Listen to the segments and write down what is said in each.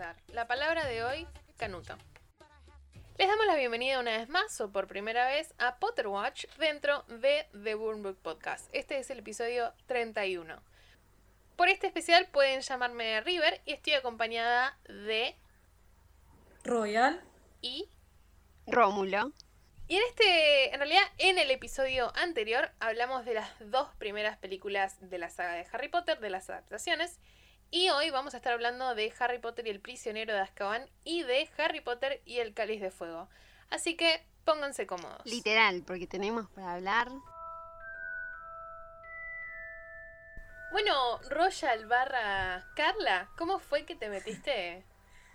empezar. La palabra de hoy, canuto. Les damos la bienvenida una vez más o por primera vez a Potter Watch dentro de The Burn Book Podcast. Este es el episodio 31. Por este especial pueden llamarme River y estoy acompañada de Royal y Rómulo. Y en este, en realidad, en el episodio anterior hablamos de las dos primeras películas de la saga de Harry Potter, de las adaptaciones. Y hoy vamos a estar hablando de Harry Potter y el prisionero de Azkaban y de Harry Potter y el cáliz de fuego. Así que pónganse cómodos. Literal, porque tenemos para hablar. Bueno, Royal barra Carla, ¿cómo fue que te metiste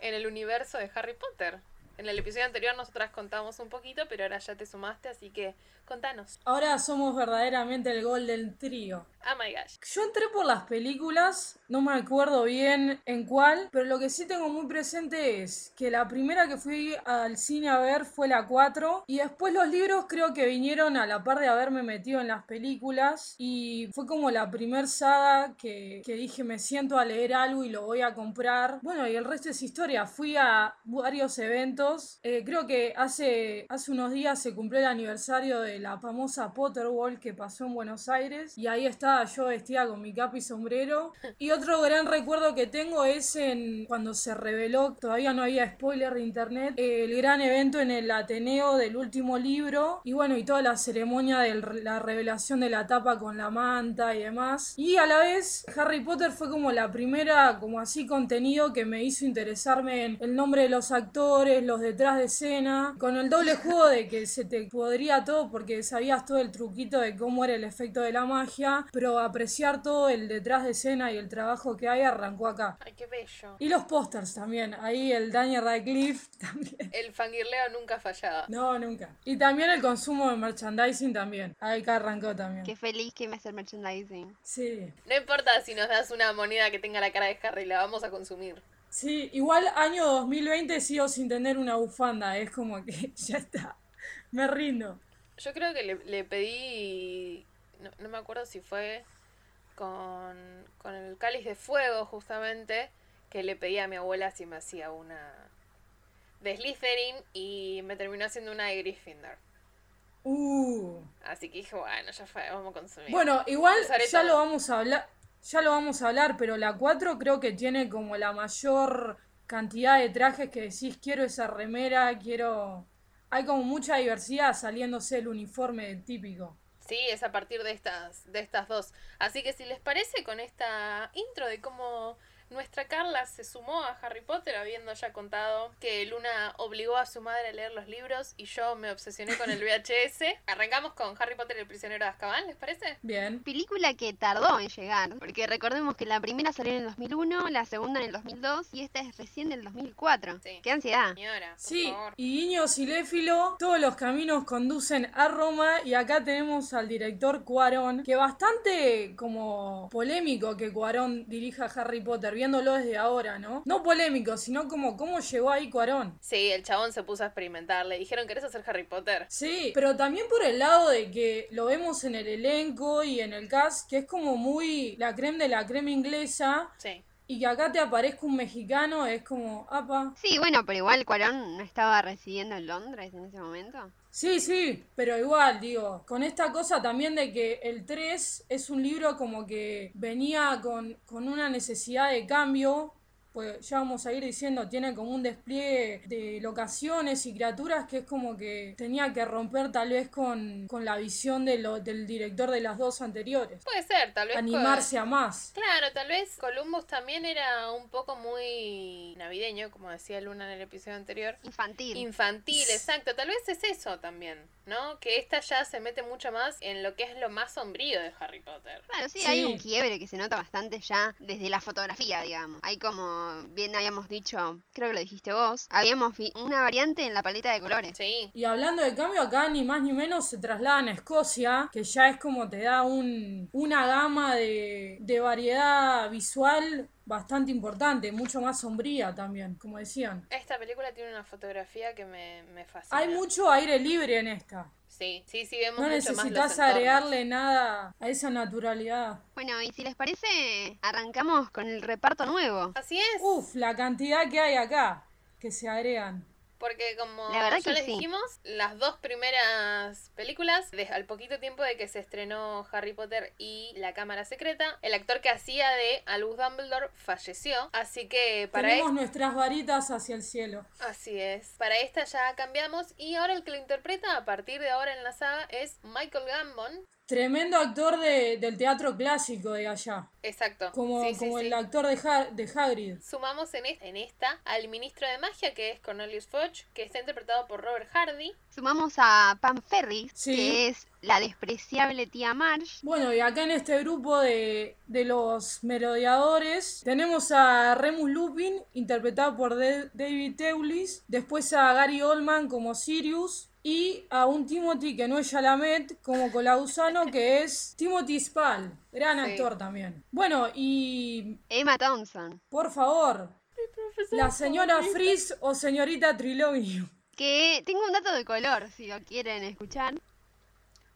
en el universo de Harry Potter? En el episodio anterior nosotras contamos un poquito, pero ahora ya te sumaste, así que contanos. Ahora somos verdaderamente el gol del trío. Oh my gosh. Yo entré por las películas, no me acuerdo bien en cuál, pero lo que sí tengo muy presente es que la primera que fui al cine a ver fue la 4 y después los libros creo que vinieron a la par de haberme metido en las películas y fue como la primer saga que, que dije me siento a leer algo y lo voy a comprar. Bueno, y el resto es historia. Fui a varios eventos. Eh, creo que hace, hace unos días se cumplió el aniversario de la famosa Potter World que pasó en Buenos Aires y ahí estaba yo vestida con mi capa y sombrero. Y otro gran recuerdo que tengo es en cuando se reveló, todavía no había spoiler de internet, el gran evento en el Ateneo del último libro y bueno, y toda la ceremonia de la revelación de la tapa con la manta y demás. Y a la vez Harry Potter fue como la primera, como así contenido que me hizo interesarme en el nombre de los actores, los detrás de escena, con el doble juego de que se te podría todo porque sabías todo el truquito de cómo era el efecto de la magia, pero apreciar todo el detrás de escena y el trabajo que hay arrancó acá. Ay, qué bello. Y los pósters también, ahí el Daniel Radcliffe también. El fangirleo nunca fallaba. No, nunca. Y también el consumo de merchandising también. Ahí que arrancó también. Qué feliz que me hace el merchandising. Sí. No importa si nos das una moneda que tenga la cara de Harry, la vamos a consumir. Sí, igual año 2020 sigo sin tener una bufanda, es como que ya está. Me rindo. Yo creo que le, le pedí, no, no me acuerdo si fue con, con el cáliz de fuego justamente, que le pedí a mi abuela si me hacía una de Slytherin y me terminó haciendo una de Gryffindor. Uh. Así que dije, bueno, ya fue, vamos a consumir. Bueno, igual ya todo. lo vamos a hablar. Ya lo vamos a hablar, pero la 4 creo que tiene como la mayor cantidad de trajes que decís, quiero esa remera, quiero... Hay como mucha diversidad saliéndose el uniforme típico. Sí, es a partir de estas, de estas dos. Así que si les parece con esta intro de cómo nuestra Carla se sumó a Harry Potter, habiendo ya contado que Luna obligó a su madre a leer los libros y yo me obsesioné con el VHS. Arrancamos con Harry Potter y el prisionero de Azkaban, ¿les parece? Bien. Película que tardó en llegar, porque recordemos que la primera salió en el 2001, la segunda en el 2002 y esta es recién del 2004. Sí. ¡Qué ansiedad! Señora, por Sí, favor. y guiño cinéfilo, todos los caminos conducen a Roma y acá tenemos al director Cuarón, que bastante como polémico que Cuarón dirija Harry Potter, viéndolo desde ahora, ¿no? No polémico, sino como cómo llegó ahí Cuarón. Sí, el chabón se puso a experimentar. Le dijeron, ¿querés hacer Harry Potter? Sí, pero también por el lado de que lo vemos en el elenco y en el cast, que es como muy la creme de la crema inglesa, Sí. Y que acá te aparezca un mexicano, es como, apa. Sí, bueno, pero igual Cuarón no estaba residiendo en Londres en ese momento. Sí, sí, pero igual, digo, con esta cosa también de que el 3 es un libro como que venía con, con una necesidad de cambio, pues ya vamos a ir diciendo, tiene como un despliegue de locaciones y criaturas que es como que tenía que romper tal vez con, con la visión de lo, del director de las dos anteriores. Puede ser, tal vez. Animarse a más. Claro, tal vez Columbus también era un poco muy navideño, como decía Luna en el episodio anterior. Infantil. Infantil, exacto. Tal vez es eso también, ¿no? Que esta ya se mete mucho más en lo que es lo más sombrío de Harry Potter. Claro, sí, Sí. hay un quiebre que se nota bastante ya desde la fotografía, digamos. Hay como, bien habíamos dicho, creo que lo dijiste vos, habíamos vi una variante en la paleta de colores. Sí, Y hablando de cambio, acá ni más ni menos se trasladan a Escocia, que ya es como te da un, una gama de, de variedad visual bastante importante, mucho más sombría también, como decían. esta película tiene una fotografía que me, me fascina. Hay mucho aire libre en esta. Sí, sí, sí, vemos No mucho necesitas agregarle nada a esa naturalidad. Bueno, y si les parece, arrancamos con el reparto nuevo. Así es. Uf, la cantidad que hay acá que se agregan. Porque como La ya que les sí. dijimos, las dos primeras películas, al poquito tiempo de que se estrenó Harry Potter y La Cámara Secreta, el actor que hacía de Albus Dumbledore falleció. Así que para Tenemos nuestras varitas hacia el cielo. así es. Para esta ya cambiamos y ahora el que lo interpreta a partir de ahora en la saga es Michael Gambon. Tremendo actor de- del teatro clásico de allá. Exacto. Como, Sí, como sí. el actor de, Ha- de Hagrid. Sumamos en, en esta al ministro de magia que es Cornelius Fudge, que está interpretado por Robert Hardy. Sumamos a Pam Ferris, Sí. que es la despreciable tía Marge. Bueno, y acá en este grupo de, de los merodeadores tenemos a Remus Lupin, interpretado por De- David Teulis, después a Gary Oldman como Sirius, y a un Timothy que no es Chalamet como Colausano, que es Timothy Spall, gran Sí. actor también. Bueno, y Emma Thompson, por favor, la señora Frizz o señorita Trilogy. que tengo un dato de color, si lo quieren escuchar.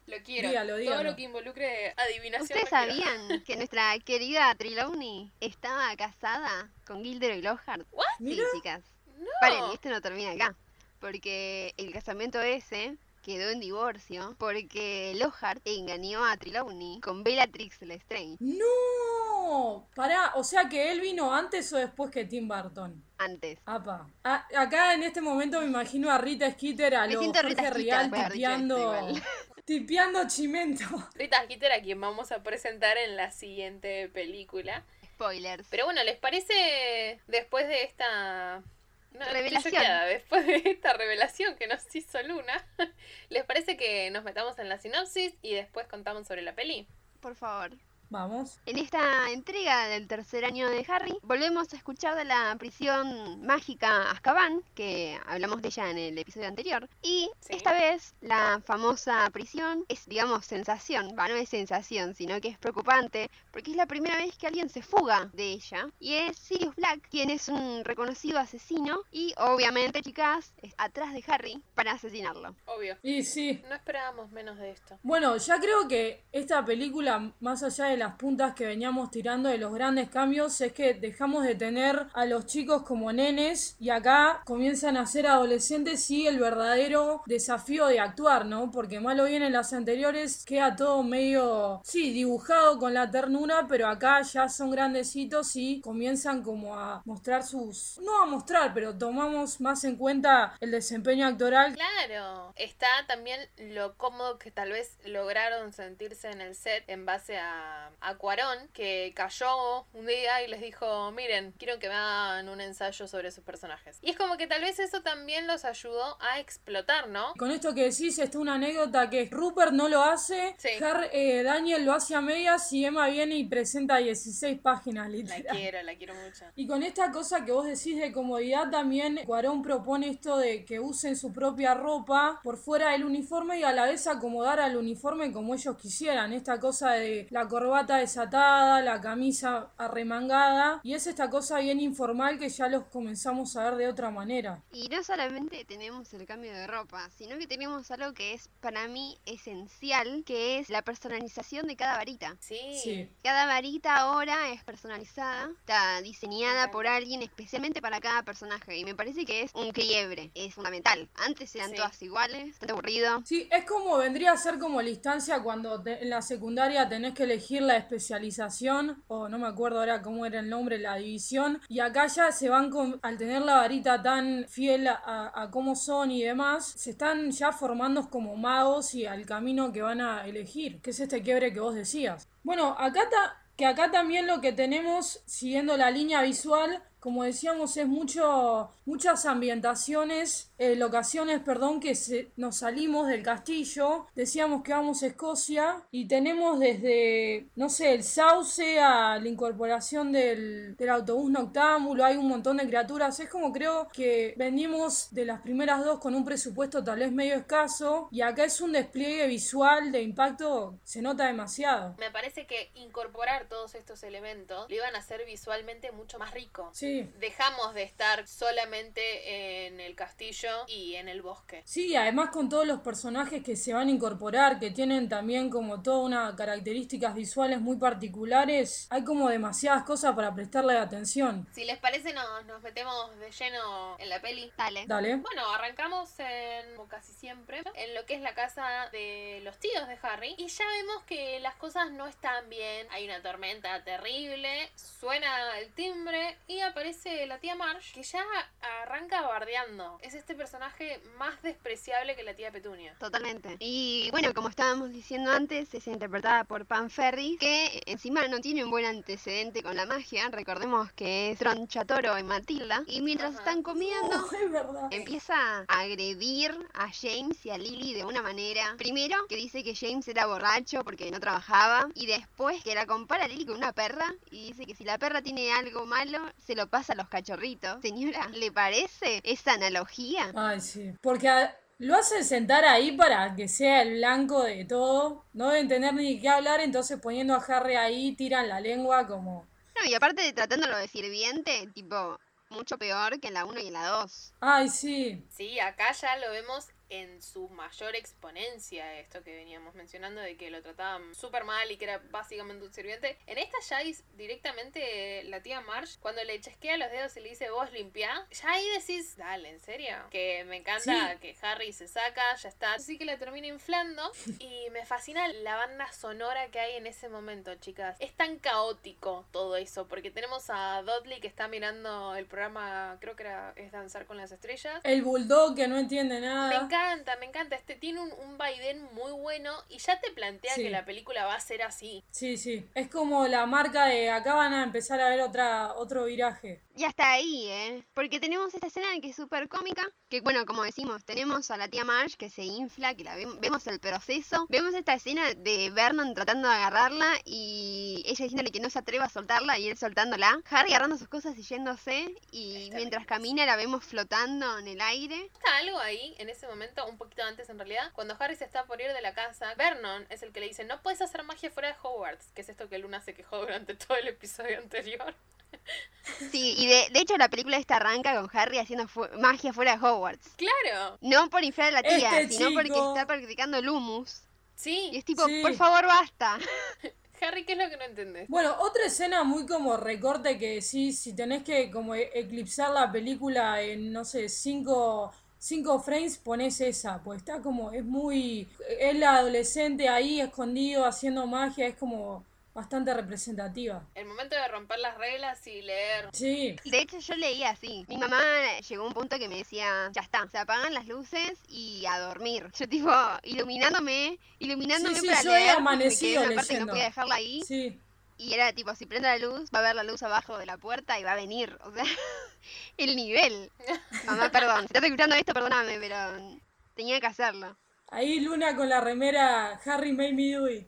Lo quiero. Dígalo, dígalo. Todo lo que involucre adivinación. ¿Ustedes sabían que nuestra querida Trelawney estaba casada con Gilderoy Lockhart? ¿What? Sí, chicas. No. Paren, esto no termina acá. Porque el casamiento ese quedó en divorcio porque Lockhart engañó a Trelawney con Bellatrix Lestrange ¡No! Pará, o sea que él vino antes o después que Tim Burton. antes. Apa. A- acá en este momento me imagino a Rita Skeeter a Rita Jorge Rial tipeando, tipeando chimento. Rita Skeeter, a quien vamos a presentar en la siguiente película. Spoilers. Pero bueno, ¿les parece después de esta... No, Revelación. después de esta revelación que nos hizo Luna, ¿les parece que nos metamos en la sinopsis y después contamos sobre la peli? Por favor. Vamos. En esta entrega del tercer año de Harry, volvemos a escuchar de la prisión mágica Azkaban, que hablamos de ella en el episodio anterior. Y Sí. esta vez la famosa prisión es, digamos, sensación. Va, no es sensación, sino que es preocupante, porque es la primera vez que alguien se fuga de ella. Y es Sirius Black, quien es un reconocido asesino. Y obviamente, chicas, es atrás de Harry para asesinarlo. Obvio. Y sí. No esperábamos menos de esto. Bueno, ya creo que esta película, más allá de las puntas que veníamos tirando de los grandes cambios, es que dejamos de tener a los chicos como nenes y acá comienzan a ser adolescentes y el verdadero desafío de actuar, ¿no? Porque malo bien en las anteriores queda todo medio, sí, dibujado con la ternura, pero acá ya son grandecitos y comienzan como a mostrar sus... No a mostrar, pero tomamos más en cuenta el desempeño actoral. Claro, está también lo cómodo que tal vez lograron sentirse en el set en base a, a Cuarón, que cayó un día y les dijo, miren, quiero que me hagan un ensayo sobre sus personajes. Y es como que tal vez eso también los ayudó a explotar, ¿no? Con esto que decís, está una anécdota que Rupert no lo hace, Sí. Har- eh, Daniel lo hace a medias y Emma viene y presenta 16 páginas, La literal. quiero, la quiero mucho. Y con esta cosa que vos decís de comodidad también, Cuarón propone esto de que usen su propia ropa por fuera del uniforme y a la vez acomodar al uniforme como ellos quisieran. Esta cosa de la corbata desatada, la camisa arremangada y es esta cosa bien informal que ya los comenzamos a ver de otra manera. Y no solamente tenemos el cambio de ropa, sino que tenemos algo que es para mí esencial, que es la personalización de cada varita. Sí. Sí. Cada varita ahora es personalizada, está diseñada por alguien especialmente para cada personaje y me parece que es un quiebre, es fundamental. Antes eran Sí. todas iguales, bastante aburrido. Sí, es como vendría a ser como la instancia cuando te- en la secundaria tenés que elegir la especialización, o no me acuerdo ahora cómo era el nombre, la división, y acá ya se van con, al tener la varita tan fiel a, a cómo son y demás, se están ya formando como magos y al camino que van a elegir, que es este quiebre que vos decías. Bueno, acá ta- que acá también lo que tenemos, siguiendo la línea visual, como decíamos, es mucho, muchas ambientaciones, eh, locaciones, perdón, que se, nos salimos del castillo, decíamos que vamos a Escocia y tenemos desde, no sé, el sauce a la incorporación del, del autobús noctámbulo, hay un montón de criaturas, es como creo que venimos de las primeras dos con un presupuesto tal vez medio escaso y acá es un despliegue visual de impacto, se nota demasiado. Me parece que incorporar todos estos elementos lo iban a hacer visualmente mucho más rico. Sí, Sí. dejamos de estar solamente en el castillo y en el bosque. Sí, además con todos los personajes que se van a incorporar, que tienen también como toda una características visuales muy particulares, hay como demasiadas cosas para prestarle atención. Si les parece, nos, nos metemos de lleno en la peli. Dale. Dale. Bueno, arrancamos en, como casi siempre, en lo que es la casa de los tíos de Harry. Y ya vemos que las cosas no están bien. Hay una tormenta terrible. Suena el timbre y aparece la tía Marge, que ya arranca bardeando. Es este personaje más despreciable que la tía Petunia. Totalmente. Y bueno, como estábamos diciendo antes, es interpretada por Pam Ferris, que encima no tiene un buen antecedente con la magia. Recordemos que es Tronchatoro en Matilda. Y mientras Ajá. están comiendo, Oh, es verdad. empieza a agredir a James y a Lily de una manera. Primero, que dice que James era borracho porque no trabajaba. Y después que la compara a Lily con una perra. Y dice que si la perra tiene algo malo, se lo pasa a los cachorritos. Señora, ¿le parece esa analogía? Ay, sí. Porque a- lo hacen sentar ahí para que sea el blanco de todo. No deben tener ni qué hablar, entonces poniendo a Harry ahí, tiran la lengua como... No, y aparte de tratándolo de sirviente, tipo, mucho peor que en la 1 y en la 2. Ay, sí. Sí, acá ya lo vemos en su mayor exponencia, esto que veníamos mencionando, de que lo trataban súper mal y que era básicamente un sirviente. En esta ya es directamente la tía Marge, cuando le chasquea los dedos y le dice vos limpiá, ya ahí decís, dale, ¿en serio? Que me encanta Sí. que Harry se saca, ya está. Así que la termina inflando y me fascina la banda sonora que hay en ese momento, chicas. Es tan caótico todo eso, porque tenemos a Dudley que está mirando el programa, creo que era Es Danzar con las Estrellas. El bulldog que no entiende Me nada. Encanta, me encanta. Este tiene un, un vaivén muy bueno y ya te plantea Sí. que la película va a ser así. Sí, sí. Es como la marca de acá van a empezar a ver otra, otro viraje. Y hasta ahí, ¿eh? Porque tenemos esta escena que es súper cómica, que bueno, como decimos, tenemos a la tía Marge que se infla, que la ve- vemos el proceso, vemos esta escena de Vernon tratando de agarrarla y ella diciéndole que no se atreva a soltarla y él soltándola, Harry agarrando sus cosas y yéndose y Está mientras bien. camina la vemos flotando en el aire. Está algo ahí, en ese momento, un poquito antes en realidad, cuando Harry se está por ir de la casa, Vernon es el que le dice, no puedes hacer magia fuera de Hogwarts, que es esto que Luna se quejó durante todo el episodio anterior. Sí, y de, de hecho la película esta arranca con Harry haciendo fu- magia fuera de Hogwarts. Claro, No por inflar a la tía, Este sino porque está practicando el humus. Y sí. es tipo, Sí. por favor, basta. Harry, ¿qué es lo que no entendés? Bueno, otra escena muy como recorte que sí, si tenés que como e- eclipsar la película en, no sé, cinco, cinco frames, pones esa, pues está como, es muy, es la adolescente ahí escondido haciendo magia, es como bastante representativa. El momento de romper las reglas y leer. Sí, De hecho, yo leía así. Mi mamá llegó a un punto que me decía, ya está, se apagan las luces y a dormir. Yo tipo, iluminándome, iluminándome Sí, sí, para yo he leer. amanecido en una parte que no leyendo. podía dejarla ahí. sí. Y era tipo, si prende la luz, va a ver la luz abajo de la puerta y va a venir. O sea, el nivel. Mamá, perdón. Si estás escuchando esto, perdóname, pero tenía que hacerlo. Ahí Luna con la remera Harry made me do it.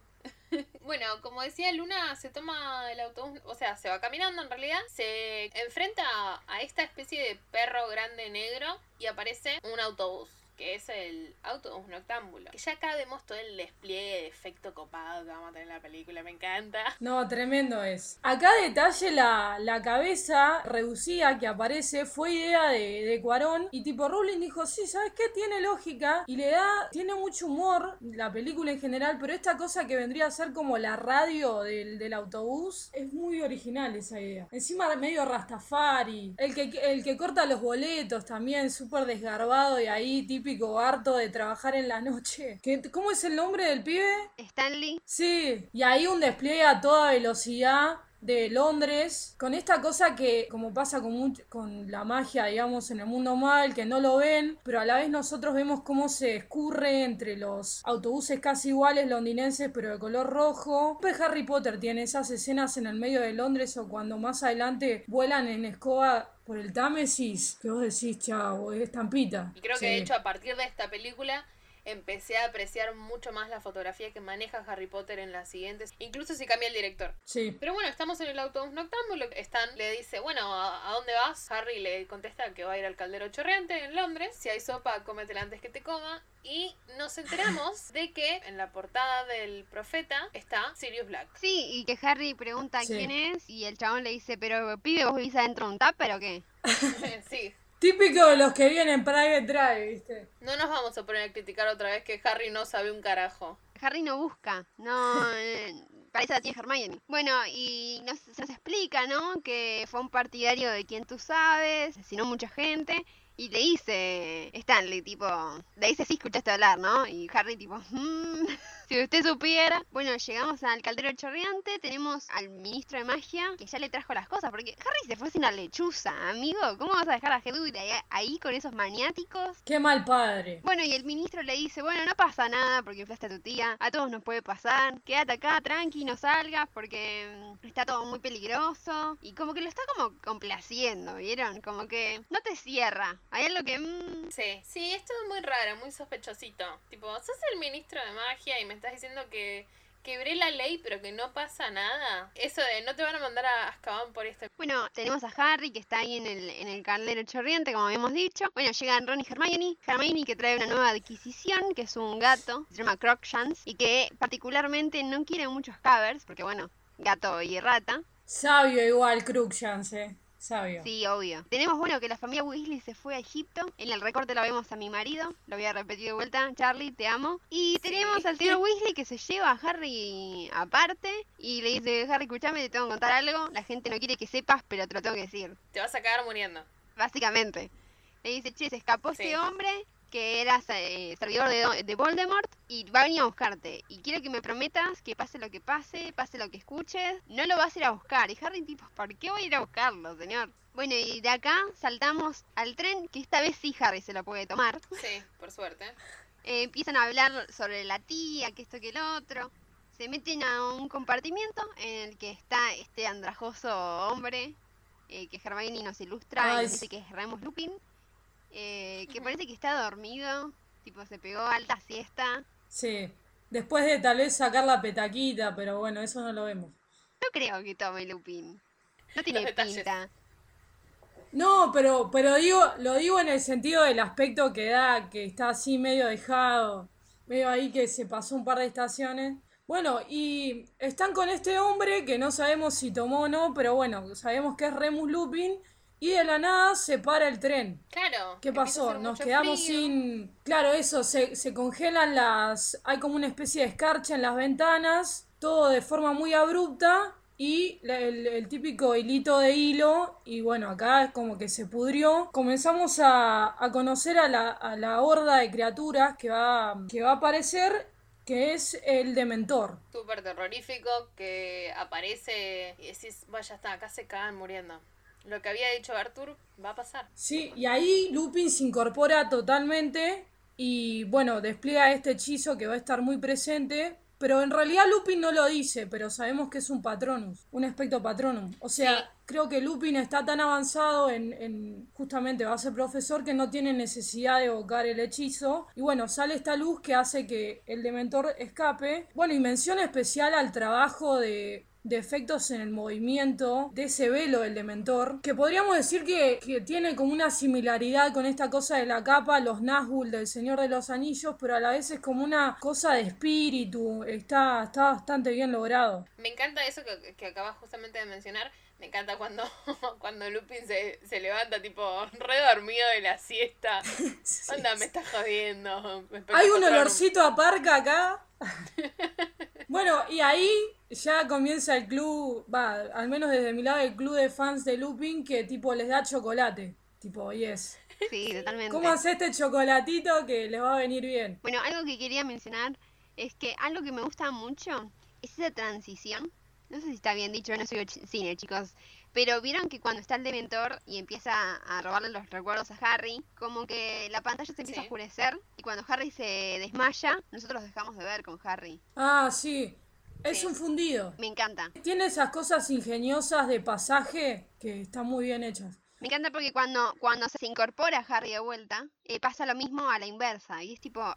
Bueno, como decía Luna, se toma el autobús, o sea, se va caminando en realidad, se enfrenta a, a esta especie de perro grande negro y aparece un autobús, que es el autobús noctámbulo. Que ya acá vemos todo el despliegue de efecto copado que vamos a tener en la película, me encanta. No, tremendo es. Acá detalle la, la cabeza reducida que aparece fue idea de, de Cuarón y tipo Rowling dijo, sí, ¿sabes qué? Tiene lógica y le da, tiene mucho humor la película en general, pero esta cosa que vendría a ser como la radio del, del autobús es muy original esa idea. Encima medio Rastafari, el que, el que corta los boletos también, súper desgarbado y ahí típico harto de trabajar en la noche. ¿Qué, ¿Cómo es el nombre del pibe? Stanley, Sí, y hay un despliegue a toda velocidad de Londres, con esta cosa que, como pasa con, much- con la magia, digamos, en el mundo mal, que no lo ven, pero a la vez nosotros vemos cómo se escurre entre los autobuses casi iguales londinenses, pero de color rojo. Siempre Harry Potter tiene esas escenas en el medio de Londres o cuando más adelante vuelan en escoba por el Támesis, que vos decís, chao, es estampita. Y creo que Sí. de hecho a partir de esta película empecé a apreciar mucho más la fotografía que maneja Harry Potter en las siguientes, incluso si cambia el director. Sí. Pero bueno, estamos en el autobús noctámbulo. Stan le dice, bueno, ¿a, a dónde vas? Harry le contesta que va a ir al caldero chorreante en Londres. Si hay sopa, cómetela antes que te coma. Y nos enteramos de que en la portada del profeta está Sirius Black. Sí, y que Harry pregunta Sí. quién es y el chabón le dice, pero pibe, ¿vos vivís adentro de un tupper o qué? sí. Típico de los que vienen en Private Drive, ¿viste? No nos vamos a poner a criticar otra vez que Harry no sabe un carajo. Harry no busca, no... eh, Parece la tía Hermione. Bueno, y nos, se nos explica, ¿no? Que fue un partidario de quien tú sabes, asesinó mucha gente. Y le dice Stanley, tipo, le dice sí escuchaste hablar, ¿no? Y Harry tipo, "Mm, si usted supiera. Bueno, llegamos al caldero chorreante, tenemos al ministro de magia que ya le trajo las cosas, porque Harry se fue sin la lechuza, amigo. ¿Cómo vas a dejar a Hedwig ahí, ahí con esos maniáticos? Qué mal padre. Bueno, y el ministro le dice, bueno, no pasa nada porque inflaste a tu tía, a todos nos puede pasar, quédate acá, tranqui, no salgas porque mm, está todo muy peligroso. Y como que lo está como complaciendo, ¿vieron? Como que no te cierra. Hay algo que... mm, Sí, sí, esto es muy raro, muy sospechosito. Tipo, sos el ministro de magia y me estás diciendo que quebré la ley pero que no pasa nada. Eso de no te van a mandar a Azkaban por esto. Bueno, tenemos a Harry que está ahí en el, en el caldero chorriente, como habíamos dicho. Bueno, llegan Ron y Hermione. Hermione que trae una nueva adquisición, que es un gato, se llama Crookshanks, y que particularmente no quiere muchos covers, porque bueno, gato y rata. Sabio igual, Crookshanks, eh. Sabio. Sí, obvio. Tenemos, bueno, que la familia Weasley se fue a Egipto. En el recorte lo vemos a mi marido. Lo voy a repetir de vuelta. Charlie, te amo. Y tenemos al señor Weasley que se lleva a Harry aparte. Y le dice, Harry, escúchame, te tengo que contar algo. La gente no quiere que sepas, pero te lo tengo que decir. Te vas a cagar muriendo. Básicamente. Le dice, che, se escapó Sí. este hombre que era eh, servidor de, de Voldemort y va a venir a buscarte. Y quiero que me prometas que pase lo que pase, pase lo que escuches, no lo vas a ir a buscar. Y Harry tipo, ¿por qué voy a ir a buscarlo, señor? Bueno, y de acá saltamos al tren, que esta vez sí Harry se lo puede tomar. Sí, por suerte. Eh, empiezan a hablar sobre la tía, que esto, que el otro. Se meten a un compartimiento en el que está este andrajoso hombre eh, que Hermione nos ilustra Ay, y nos dice que es Remus Lupin. Eh, que parece que está dormido, tipo se pegó alta siesta. Sí. Después de tal vez sacar la petaquita, pero bueno, eso no lo vemos. No creo que tome Lupin. No tiene pinta. No, pero, pero digo, lo digo en el sentido del aspecto que da, que está así medio dejado, medio ahí que se pasó un par de estaciones. Bueno, y están con este hombre que no sabemos si tomó o no, pero bueno, sabemos que es Remus Lupin, y de la nada se para el tren. Claro. ¿Qué pasó? Nos quedamos frío. sin... Claro, eso, se, se congelan las... Hay como una especie de escarcha en las ventanas, todo de forma muy abrupta y el típico hilito de hilo y bueno, acá es como que se pudrió. Comenzamos a, a conocer a la, a la horda de criaturas que va, que va a aparecer, que es el Dementor. Súper terrorífico que aparece y decís, vaya, está, acá se cagan muriendo. Lo que había dicho Arthur va a pasar. Sí, y ahí Lupin se incorpora totalmente y bueno, despliega este hechizo que va a estar muy presente. Pero en realidad Lupin no lo dice, pero sabemos que es un patronus, un aspecto patronum. O sea, Sí. creo que Lupin está tan avanzado en, en justamente va a ser profesor que no tiene necesidad de evocar el hechizo. Y bueno, sale esta luz que hace que el dementor escape. Bueno, y mención especial al trabajo de, de efectos en el movimiento de ese velo del dementor, que podríamos decir que, que tiene como una similaridad con esta cosa de la capa, los Nazgûl del Señor de los Anillos, pero a la vez es como una cosa de espíritu, está, está bastante bien logrado. Me encanta eso que, que acabas justamente de mencionar. Me encanta cuando, cuando Lupin se, se levanta, tipo, re dormido de la siesta. Onda, me está jodiendo. Me Hay un olorcito a parca acá. bueno, y ahí ya comienza el club, va, al menos desde mi lado, el club de fans de Lupin que tipo les da chocolate. Tipo, yes. Sí, totalmente. ¿Cómo hace este chocolatito que les va a venir bien? Bueno, algo que quería mencionar es que algo que me gusta mucho es esa transición. No sé si está bien dicho, no soy cine, chicos. Pero vieron que cuando está el dementor y empieza a robarle los recuerdos a Harry, como que la pantalla se empieza a oscurecer y cuando Harry se desmaya, nosotros dejamos de ver con Harry. Ah, sí. Es Sí. un fundido. Me encanta. Tiene esas cosas ingeniosas de pasaje que están muy bien hechas. Me encanta porque cuando, cuando se incorpora Harry de vuelta, eh, pasa lo mismo a la inversa. Y es tipo, ah,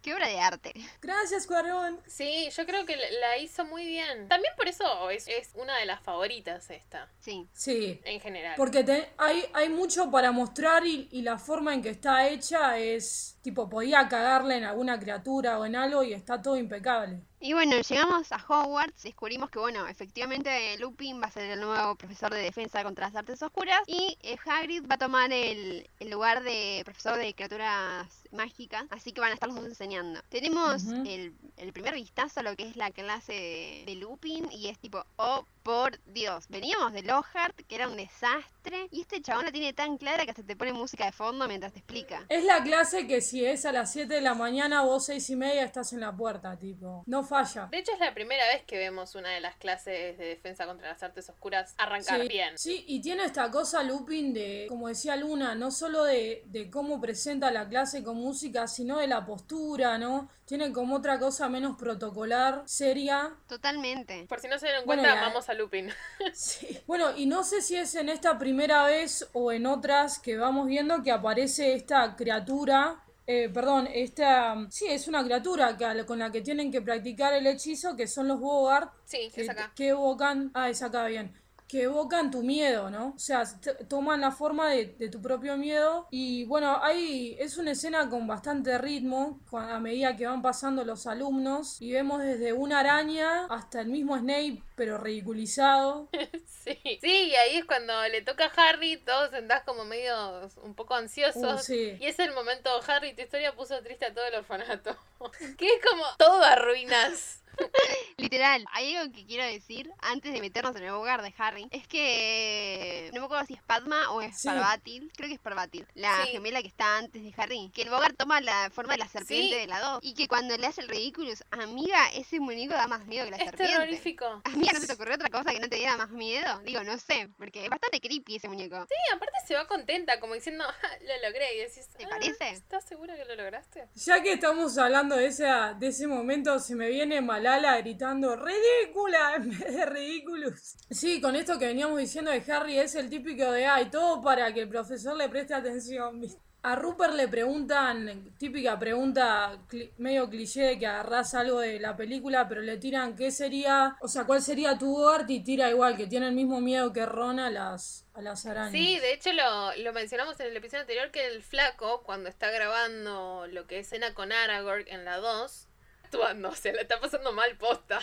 Qué obra de arte. Gracias, Cuarón. Sí, yo creo que la- la hizo muy bien. También por eso es, es una de las favoritas esta, Sí. Sí. en general. Porque te- hay, hay mucho para mostrar y, y la forma en que está hecha es tipo, podía cagarle en alguna criatura o en algo y está todo impecable. Y bueno, llegamos a Hogwarts, descubrimos que, bueno, efectivamente Lupin va a ser el nuevo profesor de defensa contra las artes oscuras y eh, Hagrid va a tomar el, el lugar de profesor de criaturas mágicas, así que van a estar los dos enseñando. Tenemos el, el primer vistazo a lo que es la clase de, de Lupin y es tipo, oh, por Dios, veníamos de Lockhart, que era un desastre, y este chabón la tiene tan clara que hasta te pone música de fondo mientras te explica. Es la clase que si es a las 7 de la mañana, vos seis y media estás en la puerta, tipo. No falla. De hecho, es la primera vez que vemos una de las clases de defensa contra las artes oscuras arrancar Sí, bien. sí, y tiene esta cosa Lupin de, como decía Luna, no solo de, de cómo presenta la clase con música, sino de la postura, ¿no? Tiene como otra cosa menos protocolar, seria. Totalmente. Por si no se dieron Bueno, cuenta, la- vamos a Lupin. Sí. Bueno, y no sé si es en esta primera vez o en otras que vamos viendo que aparece esta criatura. eh, perdón, esta. Sí, es una criatura que, con la que tienen que practicar el hechizo, que son los Bogart. Sí, que, es acá. que evocan. Ah, es acá bien. Que evocan tu miedo, ¿no? O sea, toman la forma de, de tu propio miedo. Y bueno, ahí es una escena con bastante ritmo a medida que van pasando los alumnos. Y vemos desde una araña hasta el mismo Snape, pero ridiculizado. Sí. sí, y ahí es cuando le toca a Harry, todos sentás como medio un poco ansiosos. Uh, sí. Y es el momento, Harry, tu historia puso triste a todo el orfanato. que es como todo a ruinas. Literal, hay algo que quiero decir antes de meternos en el hogar de Harry. Es que no me acuerdo si es Padma o es Sí. Parvatil. Creo que es Parvatil, la Sí. gemela que está antes de Harry. Que el Bogart toma la forma de la serpiente Sí. de la 2. Y que cuando le hace el ridículo, amiga, ese muñeco da más miedo que la Es serpiente. terrorífico. Amiga, ¿no se te ocurrió otra cosa que no te diera más miedo? Digo, no sé, porque es bastante creepy ese muñeco. Sí, aparte se va contenta, como diciendo, "Ja, lo logré. Y decís, ¿Te "Ah, parece? ¿Estás segura que lo lograste? Ya que estamos hablando de, esa, de ese momento, se me viene Malala gritando ridícula en vez de ridículos. Sí, con esto que veníamos diciendo de Harry es el típico de, ay, todo para que el profesor le preste atención. A Rupert le preguntan, típica pregunta medio cliché de que agarrás algo de la película, pero le tiran qué sería, o sea, cuál sería tu Bogart y tira igual, que tiene el mismo miedo que Ron a las, a las arañas. Sí, de hecho lo, lo mencionamos en el episodio anterior que el flaco, cuando está grabando lo que es escena con Aragorn en la 2, actuando, se la está pasando mal posta.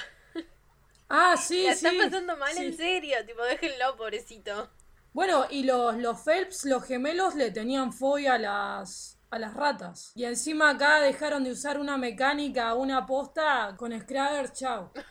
Ah, sí, la sí. está pasando mal sí. en serio, tipo, déjenlo, pobrecito. Bueno, y los, los Phelps, los gemelos, le tenían fobia a las, a las ratas. Y encima acá dejaron de usar una mecánica, una posta con Scragger, chao.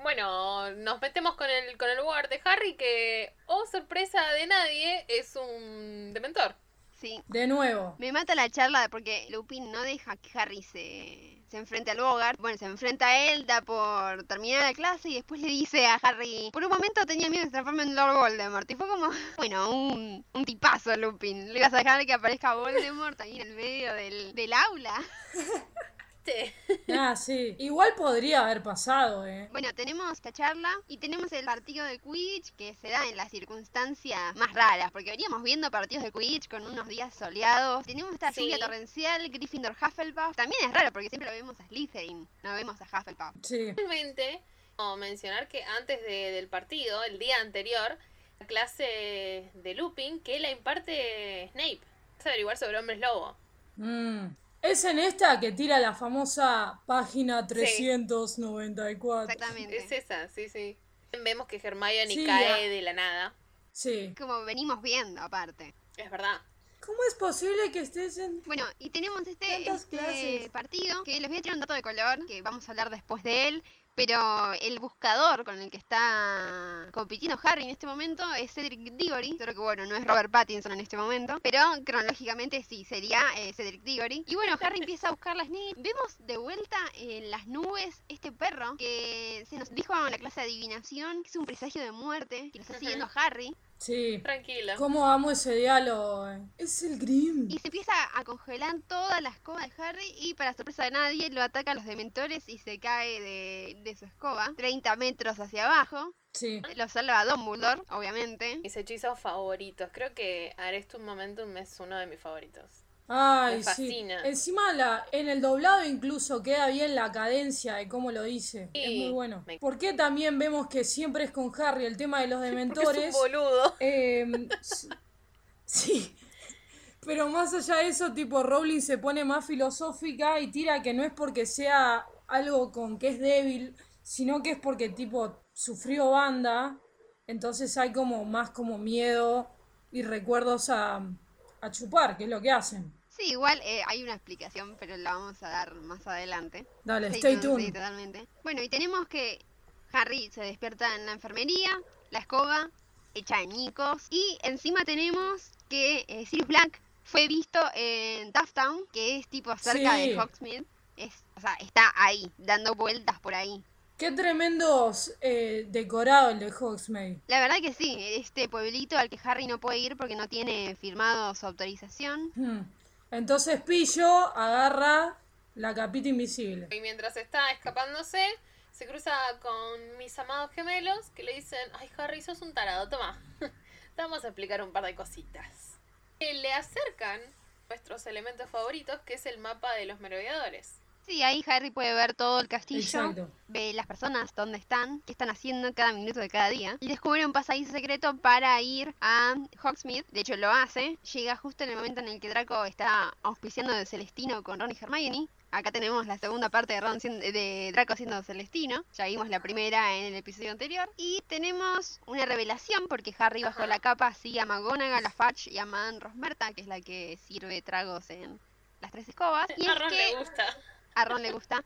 Bueno, nos metemos con el, con el Ward de Harry que, oh sorpresa de nadie, es un dementor. Sí. De nuevo. Me mata la charla porque Lupin no deja que Harry se, se enfrente al Bogart. Bueno, se enfrenta a él, da por terminar la clase y después le dice a Harry, por un momento tenía miedo de transformarme en Lord Voldemort. Y fue como, bueno, un, un tipazo Lupin. Le ibas a dejar que aparezca Voldemort ahí en el medio del, del aula. Ah, sí. Igual podría haber pasado, eh. Bueno, tenemos esta charla y tenemos el partido de Quidditch que se da en las circunstancias más raras, porque veníamos viendo partidos de Quidditch con unos días soleados. Tenemos esta Sí. lluvia torrencial, Gryffindor Hufflepuff. También es raro porque siempre lo vemos a Slytherin, no vemos a Hufflepuff. Sí. Realmente, como mencionar que antes de- del partido, el día anterior, la clase de Lupin que la imparte Snape. Es averiguar sobre hombres lobo. Mm. Es en esta que tira la famosa página 394. Exactamente. Es esa, sí, sí. Vemos que Hermione Sí, cae ya. de la nada. Sí. Como venimos viendo aparte. Es verdad. ¿Cómo es posible que estés en...? Bueno, y tenemos este, Tantas este clases. partido, que les voy a tirar un dato de color, que vamos a hablar después de él, pero el buscador con el que está compitiendo Harry en este momento es Cedric Diggory, solo que bueno, no es Robert Pattinson en este momento, pero cronológicamente sí, sería eh, Cedric Diggory. Y bueno, Harry empieza a buscar las niñas. Vemos de vuelta en las nubes este perro que se nos dijo en la clase de adivinación que es un presagio de muerte, que nos está siguiendo a Harry. Sí. Tranquila. ¿Cómo amo ese diálogo? Es el Grim. Y se empieza a congelar toda la escoba de Harry y para sorpresa de nadie lo atacan los dementores y se cae de, de su escoba 30 metros hacia abajo. Sí. Lo salva Dumbledore, obviamente. Mis hechizos favoritos. Creo que Arrestum Momentum es uno de mis favoritos. Ay, Me sí. Encima la, en el doblado incluso queda bien la cadencia de cómo lo dice. Sí, es muy bueno. me- ¿Por qué también vemos que siempre es con Harry el tema de los Porque es un dementores? boludo. Eh, s- sí. Pero más allá de eso, tipo, Rowling se pone más filosófica y tira que no es porque sea algo con que es débil, sino que es porque, tipo, sufrió banda. Entonces hay como más como miedo y recuerdos a, a chupar, que es lo que hacen. Sí, igual eh, hay una explicación, pero la vamos a dar más adelante. Dale, Stay stay tuned. Sí, totalmente. Bueno, y tenemos que Harry se despierta en la enfermería, la escoba, hecha de ñicos. Y encima tenemos que eh, Sirius Black fue visto en Town, que es tipo cerca Sí. de Hogsmeade. Es, o sea, está ahí, dando vueltas por ahí. Qué tremendos eh, decorado el de Hogsmeade. La verdad que sí, este pueblito al que Harry no puede ir porque no tiene firmado su autorización. Hmm. Entonces Pillo agarra la capita invisible. Y mientras está escapándose, se cruza con mis amados gemelos que le dicen, ay Harry, sos un tarado, toma. Te vamos a explicar un par de cositas. Eh, Le acercan nuestros elementos favoritos, que es el mapa de los merodeadores. Sí, ahí Harry puede ver todo el castillo, Exacto. ve las personas, dónde están, qué están haciendo cada minuto de cada día. Y descubre un pasadizo secreto para ir a Hogsmeade. De hecho, lo hace. Llega justo en el momento en el que Draco está auspiciando de Celestino con Ron y Hermione. Acá tenemos la segunda parte de, Ron de Draco siendo Celestino. Ya vimos la primera en el episodio anterior. Y tenemos una revelación porque Harry bajo la capa sigue a McGonagall, a Fudge y a Madame Rosmerta, que es la que sirve tragos en las tres escobas. Y a es Ron que le gusta. A Ron le gusta.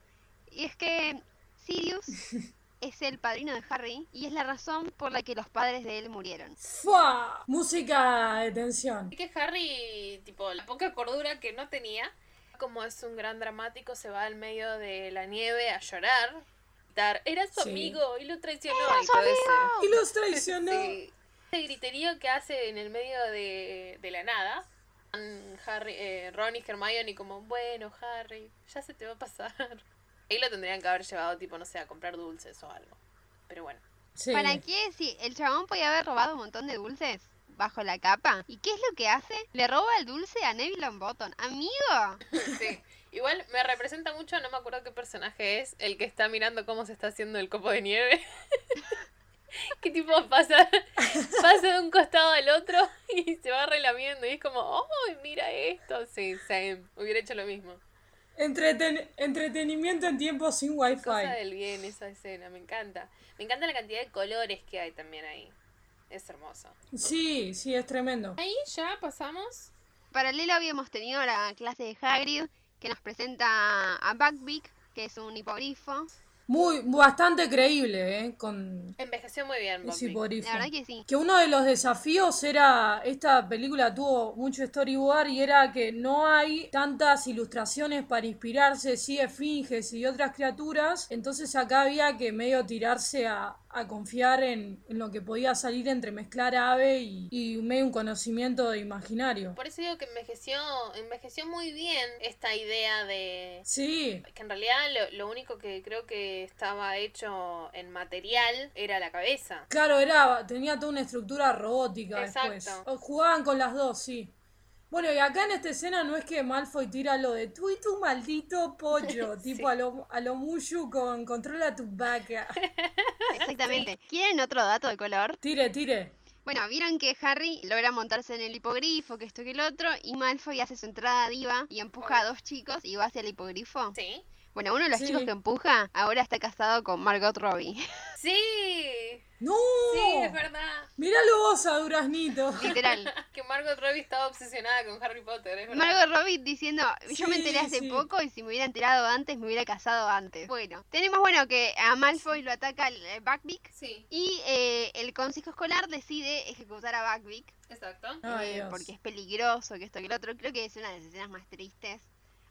Y es que Sirius es el padrino de Harry y es la razón por la que los padres de él murieron. ¡Fua! Música de tensión. Y que Harry, tipo, la poca cordura que no tenía, como es un gran dramático, se va al medio de la nieve a llorar. gritar, Era su Sí. amigo y lo traicionó. ¡Era y su todo amigo! ese- Y los traicionó. Sí. Ese griterío que hace en el medio de, de la nada. Están Harry, eh, Ron y Hermione como, bueno, Harry, ya se te va a pasar. Ahí lo tendrían que haber llevado, tipo, no sé, a comprar dulces o algo. Pero bueno. Sí. ¿Para qué? Si el chabón podía haber robado un montón de dulces bajo la capa. ¿Y qué es lo que hace? Le roba el dulce a Neville Longbottom. ¡Amigo! Sí. Igual me representa mucho, no me acuerdo qué personaje es, el que está mirando cómo se está haciendo el copo de nieve. que tipo pasa, pasa de un costado al otro y se va relamiendo y es como, ¡oh, mira esto! Sí, same. Hubiera hecho lo mismo. Entreten- entretenimiento en tiempos sin wifi. Cosa del bien esa escena, me encanta. Me encanta la cantidad de colores que hay también ahí. Es hermoso. Sí, sí, es tremendo. Ahí ya pasamos. Paralelo habíamos tenido la clase de Hagrid que nos presenta a Buckbeak, que es un hipogrifo. Muy, bastante creíble, ¿eh? Con Envejeció muy bien, Buckbeak. hipogrifo. La verdad que sí. Que uno de los desafíos era, esta película tuvo mucho storyboard y era que no hay tantas ilustraciones para inspirarse, sí, esfinges y otras criaturas, entonces acá había que medio tirarse a, a confiar en, en lo que podía salir entre mezclar ave y, y medio un conocimiento de imaginario. Por eso digo que envejeció, envejeció muy bien esta idea de Sí, que en realidad lo, lo único que creo que estaba hecho en material era la cabeza. claro, era, tenía toda una estructura robótica Exacto. después. Jugaban con las dos, sí. Bueno, y acá en esta escena no es que Malfoy tira lo de tú y tu maldito pollo, tipo a lo, a lo Mushu con controla tu vaca. Exactamente. ¿Quieren otro dato de color? Tire, tire. Bueno, vieron que Harry logra montarse en el hipogrifo, que esto que el otro, y Malfoy hace su entrada diva y empuja a dos chicos y va hacia el hipogrifo. Sí. Bueno, uno de los Sí. chicos que empuja ahora está casado con Margot Robbie. Sí. ¡No! Sí, es verdad. Míralo vos a Duraznito. Literal. Que Margot Robbie estaba obsesionada con Harry Potter, es verdad. Margot Robbie diciendo, yo me enteré hace sí. poco y si me hubiera enterado antes me hubiera casado antes. Bueno, tenemos bueno que a Malfoy lo ataca el eh, Buckbeak Sí, y eh, el consejo escolar decide ejecutar a Buckbeak exacto. Ay, eh, Dios. porque es peligroso, que esto que el otro. Creo que es una de las escenas más tristes.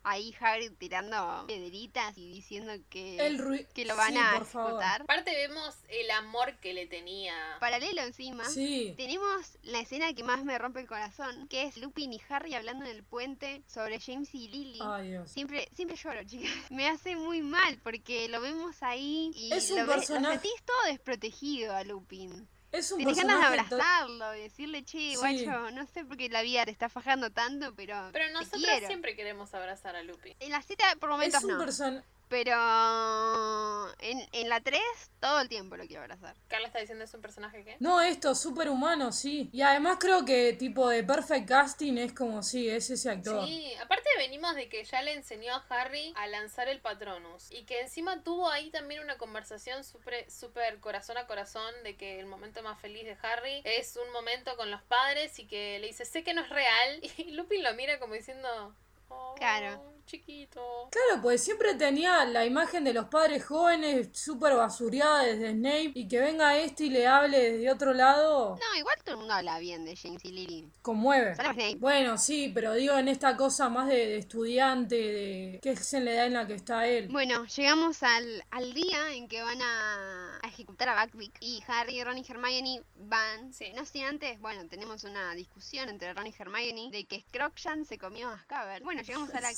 Ahí Hagrid tirando piedritas y diciendo que, El que lo van sí, a ejecutar. Aparte vemos el amor que le tenía. Paralelo encima. Sí. Tenemos la escena que más me rompe el corazón, que es Lupin y Harry hablando en el puente sobre James y Lily. Ay, Dios. Siempre, siempre lloro, chicas. Me hace muy mal porque lo vemos ahí y Es un lo, sentís todo desprotegido a Lupin. Es un Tenés ganas de abrazarlo y decirle, che, Sí. guacho, no sé por qué la vida te está fajando tanto, pero, Pero nosotros siempre queremos abrazar a Lupi. En la cita por momentos Es un no. Pero en, en la 3 todo el tiempo lo quiero abrazar. Carla está diciendo es un personaje que. No, esto, súper humano, sí. Y además creo que tipo de perfect casting es como, sí, es ese actor. Sí, aparte venimos de que ya le enseñó a Harry a lanzar el Patronus y que encima tuvo ahí también una conversación súper súper corazón a corazón de que el momento más feliz de Harry es un momento con los padres y que le dice, sé que no es real y Lupin lo mira como diciendo, oh, Claro. Chiquito. Claro, pues siempre tenía la imagen de los padres jóvenes súper basureada desde Snape y que venga este y le hable desde otro lado, No, igual todo el mundo habla bien de James y Lily. conmueve. Bueno, sí, pero digo en esta cosa más de, de estudiante, de que es en la edad en la que está él. Bueno, llegamos al, al día en que van a, a ejecutar a Buckbeak y Harry, Ron y Hermione van. Sí. No sin antes, bueno, tenemos una discusión entre Ron y Hermione de que Scrooge se comió a Scabbard. Bueno, llegamos a la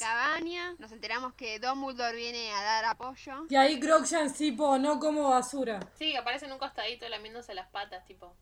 nos enteramos que Dumbledore viene a dar apoyo. Y ahí Crookshanks tipo, no como basura. Sí, aparece en un costadito lamiéndose las patas, tipo.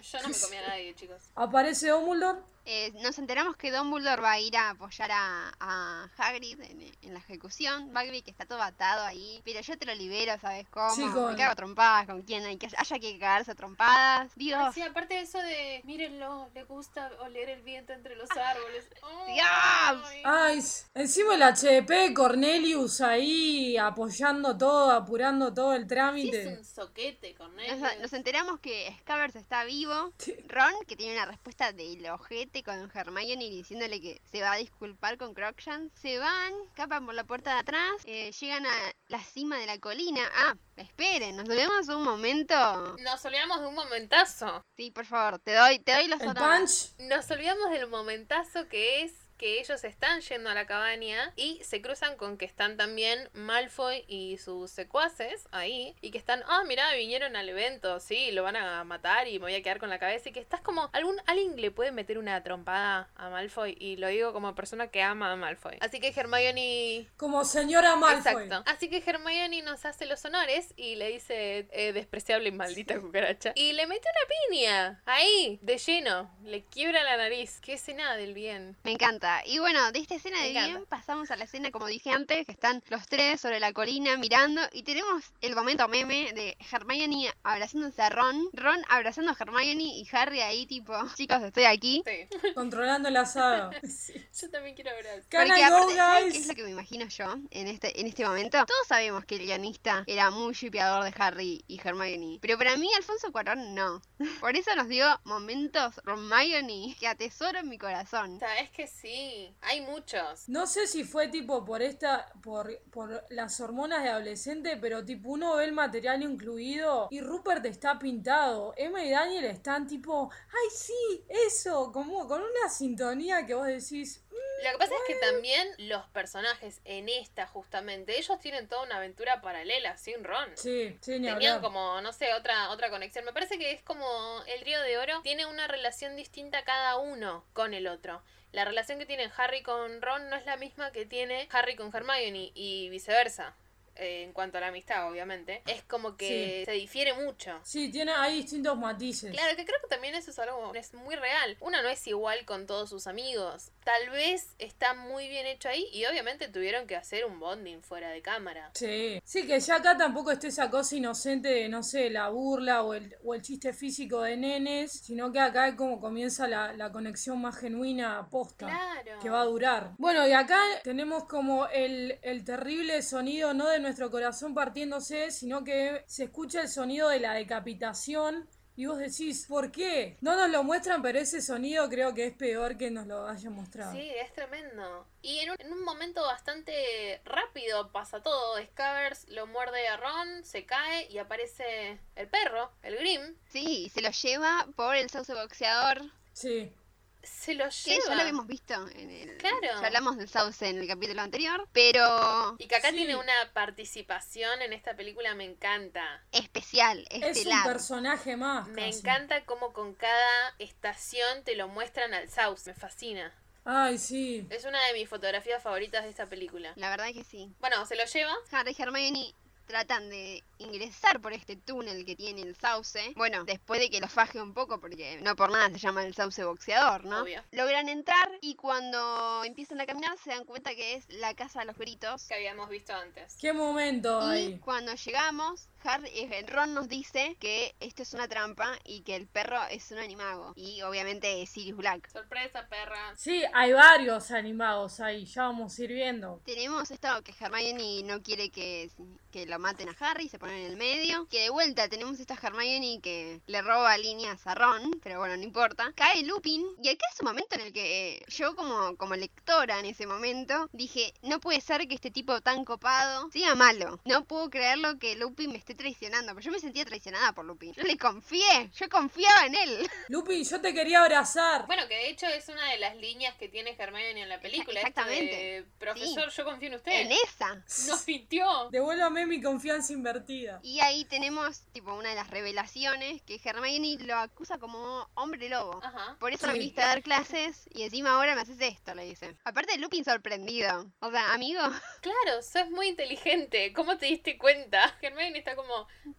Yo no me comía a nadie, chicos. Aparece Dumbledore. Eh, nos enteramos que Dumbledore va a ir a apoyar a, a Hagrid en, en la ejecución. Buckbeak está todo atado ahí, pero yo te lo libero, ¿sabes cómo? Sí, con- Me cago a trompadas con quien hay que, haya que cagarse a trompadas. Dios. Ay, sí, aparte de eso de, mírenlo, le gusta oler el viento entre los árboles. Ay. Dios. Ay, s- encima el HDP, Cornelius ahí apoyando todo, apurando todo el Sí, trámite. es un soquete, Cornelius. Nos, nos enteramos que Scabbers está vivo. Ron, que tiene una respuesta del ojete con Hermione diciéndole que se va a disculpar con Crookshanks. Se van, escapan por la puerta de atrás, eh, llegan a la cima de la colina. Ah, esperen, nos debemos un momento. Nos olvidamos de un momentazo. Sí, por favor, te doy, te doy los El punch. Nos olvidamos del momentazo que es que ellos están yendo a la cabaña y se cruzan con que están también Malfoy y sus secuaces ahí y que están, ah, mirá, vinieron al evento, sí, lo van a matar y me voy a quedar con la cabeza y que estás como, algún, alguien le puede meter una trompada a Malfoy y lo digo como persona que ama a Malfoy. Así que Hermione Como señora Malfoy. Exacto. Así que Hermione nos hace los honores y le dice eh, despreciable y maldita cucaracha. Y le mete una piña. Ahí, de lleno. Le quiebra la nariz. Qué escena del bien. Me encanta. Y bueno, de esta escena Me de encanta. bien pasamos a la escena, como dije antes, que están los tres sobre la colina mirando y tenemos el momento meme de Hermione abrazándose a Ron, Ron abrazando a Hermione y Harry ahí tipo, chicos, estoy aquí. Sí. Controlando la saga. Sí. Yo también quiero Can Porque aparte, es lo que me imagino yo en este, en este momento? Todos sabemos que el guionista era muy shipeador de Harry y Hermione. Pero para mí, Alfonso Cuarón no. Por eso nos dio momentos Hermione que atesoro en mi corazón. Sabes que sí. Hay muchos. No sé si fue tipo por esta, por, por las hormonas de adolescente, pero tipo uno ve el material incluido y Rupert está pintado. Emma y Daniel están tipo, ay sí, eso, como con una sintonía que vos decís, "Mm, Lo que pasa es que también los personajes en esta justamente, ellos tienen toda una aventura paralela sin Ron. sí, sí, ni Tenían hablar. como, no sé, otra, otra conexión. Me parece que es como el río de oro tiene una relación distinta cada uno con el otro. La relación que tiene Harry con Ron no es la misma que tiene Harry con Hermione y viceversa. eh, en cuanto a la amistad, obviamente. Es como que se difiere mucho. Sí, tiene, hay distintos matices. Claro, que creo que también eso es algo es muy real. Uno no es igual con todos sus amigos. Tal vez está muy bien hecho ahí y obviamente tuvieron que hacer un bonding fuera de cámara. Sí. Sí, que ya acá tampoco esté esa cosa inocente de, no sé, la burla o el, o el chiste físico de nenes, sino que acá es como comienza la, la conexión más genuina posta. Claro. que va a durar. Bueno, y acá tenemos como el, el terrible sonido no de nuestro corazón partiéndose, sino que se escucha el sonido de la decapitación. Y vos decís, ¿por qué? No nos lo muestran, pero ese sonido creo que es peor que nos lo hayan mostrado. Sí, es tremendo. Y en un, en un momento bastante rápido pasa todo. Scabbers lo muerde a Ron, se cae y aparece el perro, el Grim. Sí, se lo lleva por el sauce boxeador. Sí. Se lo Que lleva. ya lo habíamos visto en el. Claro. Ya hablamos del sauce en el capítulo anterior. Pero. Y que acá Sí. tiene una participación en esta película, me encanta. Especial, Es un estelar. personaje más. Me casi. encanta cómo con cada estación te lo muestran al South. Me fascina. Ay, sí. Es una de mis fotografías favoritas de esta película. La verdad que sí. Bueno, se lo lleva. Harry y Hermione tratan de ingresar por este túnel que tiene el sauce. Bueno, después de que lo faje un poco, porque no por nada se llama el sauce boxeador, ¿no? Obvio. Logran entrar y cuando empiezan a caminar se dan cuenta que es la casa de los gritos. Que habíamos visto antes. ¿Qué momento Y hay? cuando llegamos, Harry, eh, Ron nos dice que esto es una trampa y que el perro es un animago. Y obviamente es Sirius Black. Sorpresa, perra. Sí, hay varios animados ahí, ya vamos a ir viendo. Tenemos esto que Hermione no quiere que, que lo maten a Harry, se ponen en el medio. Que de vuelta tenemos esta Hermione que le roba líneas a Ron, pero bueno, no importa. Cae Lupin y acá es un momento en el que eh, yo como, como lectora en ese momento dije, no puede ser que este tipo tan copado sea malo. No puedo creerlo que Lupin me esté traicionando, pero yo me sentía traicionada por Lupin. Yo le confié, yo confiaba en él. Lupi, yo te quería abrazar. Bueno, que de hecho es una de las líneas que tiene Hermione en la película. Exactamente. de, Profesor, yo confío en usted. En esa. Nos mintió. Devuélvame mi confianza invertida. Y ahí tenemos, tipo, una de las revelaciones que Hermione lo acusa como hombre lobo. Ajá. Por eso no Sí. viniste a dar clases y encima ahora me haces esto, le dice. Aparte Lupin sorprendido. O sea, amigo, Claro, sos muy inteligente. ¿Cómo te diste cuenta? Hermione está como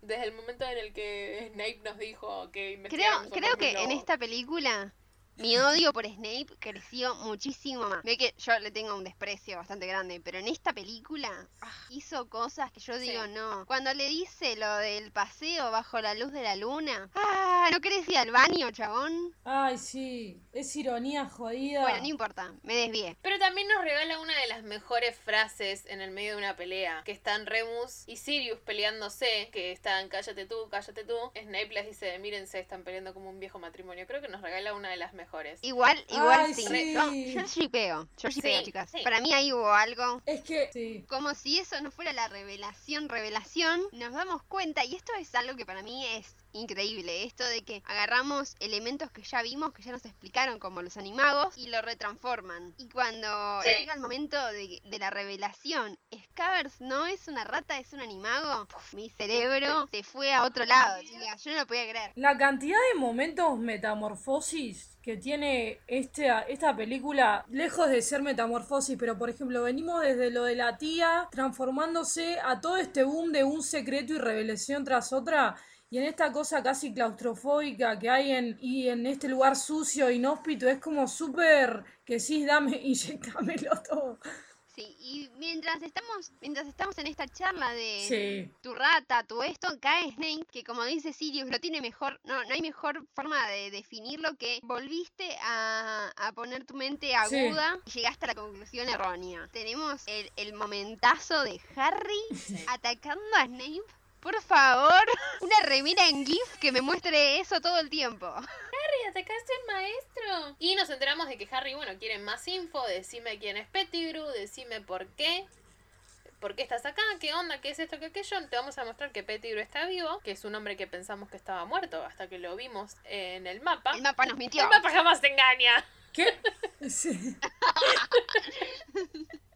desde el momento en el que Snape nos dijo que creo, creo que en esta película mi odio por Snape creció muchísimo más. Ve que yo le tengo un desprecio bastante grande, pero en esta película ah, hizo cosas que yo digo Sí. no. Cuando le dice lo del paseo bajo la luz de la luna, ah, ¿no querés ir al baño, chabón? Ay, sí, es ironía jodida. Bueno, no importa, me desvié. Pero también nos regala una de las mejores frases en el medio de una pelea, que están Remus y Sirius peleándose, que están cállate tú, cállate tú. Snape les dice, mírense, están peleando como un viejo matrimonio. Creo que nos regala una de las mejores. Igual, igual Ay, sí. sí. No, yo shipeo, yo shipeo, Sí, chicas. sí. Para mí ahí hubo algo Es que, sí. como si eso no fuera la revelación, revelación, nos damos cuenta, y esto es algo que para mí es increíble, esto de que agarramos elementos que ya vimos, que ya nos explicaron como los animagos, y lo retransforman. Y cuando llega el momento de, de la revelación, Scavers no es una rata, es un animago, mi cerebro se fue a otro lado, chicas, yo no lo podía creer. La cantidad de momentos metamorfosis que tiene esta, esta película, lejos de ser metamorfosis, pero por ejemplo, venimos desde lo de la tía transformándose a todo este boom de un secreto y revelación tras otra. Y en esta cosa casi claustrofóbica que hay en, y en este lugar sucio, inhóspito, es como súper que sí, dame, inyectámelo todo. Sí, y mientras estamos, mientras estamos en esta charla de Sí. tu rata, tu esto, cae Snape, que como dice Sirius, no tiene mejor, no, no hay mejor forma de definirlo que volviste a, a poner tu mente Sí. aguda y llegaste a la conclusión errónea. Tenemos el, el momentazo de Harry atacando a Snape. Por favor, una remera en GIF que me muestre eso todo el tiempo. Harry, atacaste al maestro. Y nos enteramos de que Harry, bueno, quiere más info. Decime quién es Pettigrew, decime por qué. ¿Por qué estás acá? ¿Qué onda? ¿Qué es esto? ¿Qué aquello? Te vamos a mostrar que Pettigrew está vivo, que es un hombre que pensamos que estaba muerto hasta que lo vimos en el mapa. El mapa nos mintió. El mapa jamás te engaña. ¿Qué? Sí.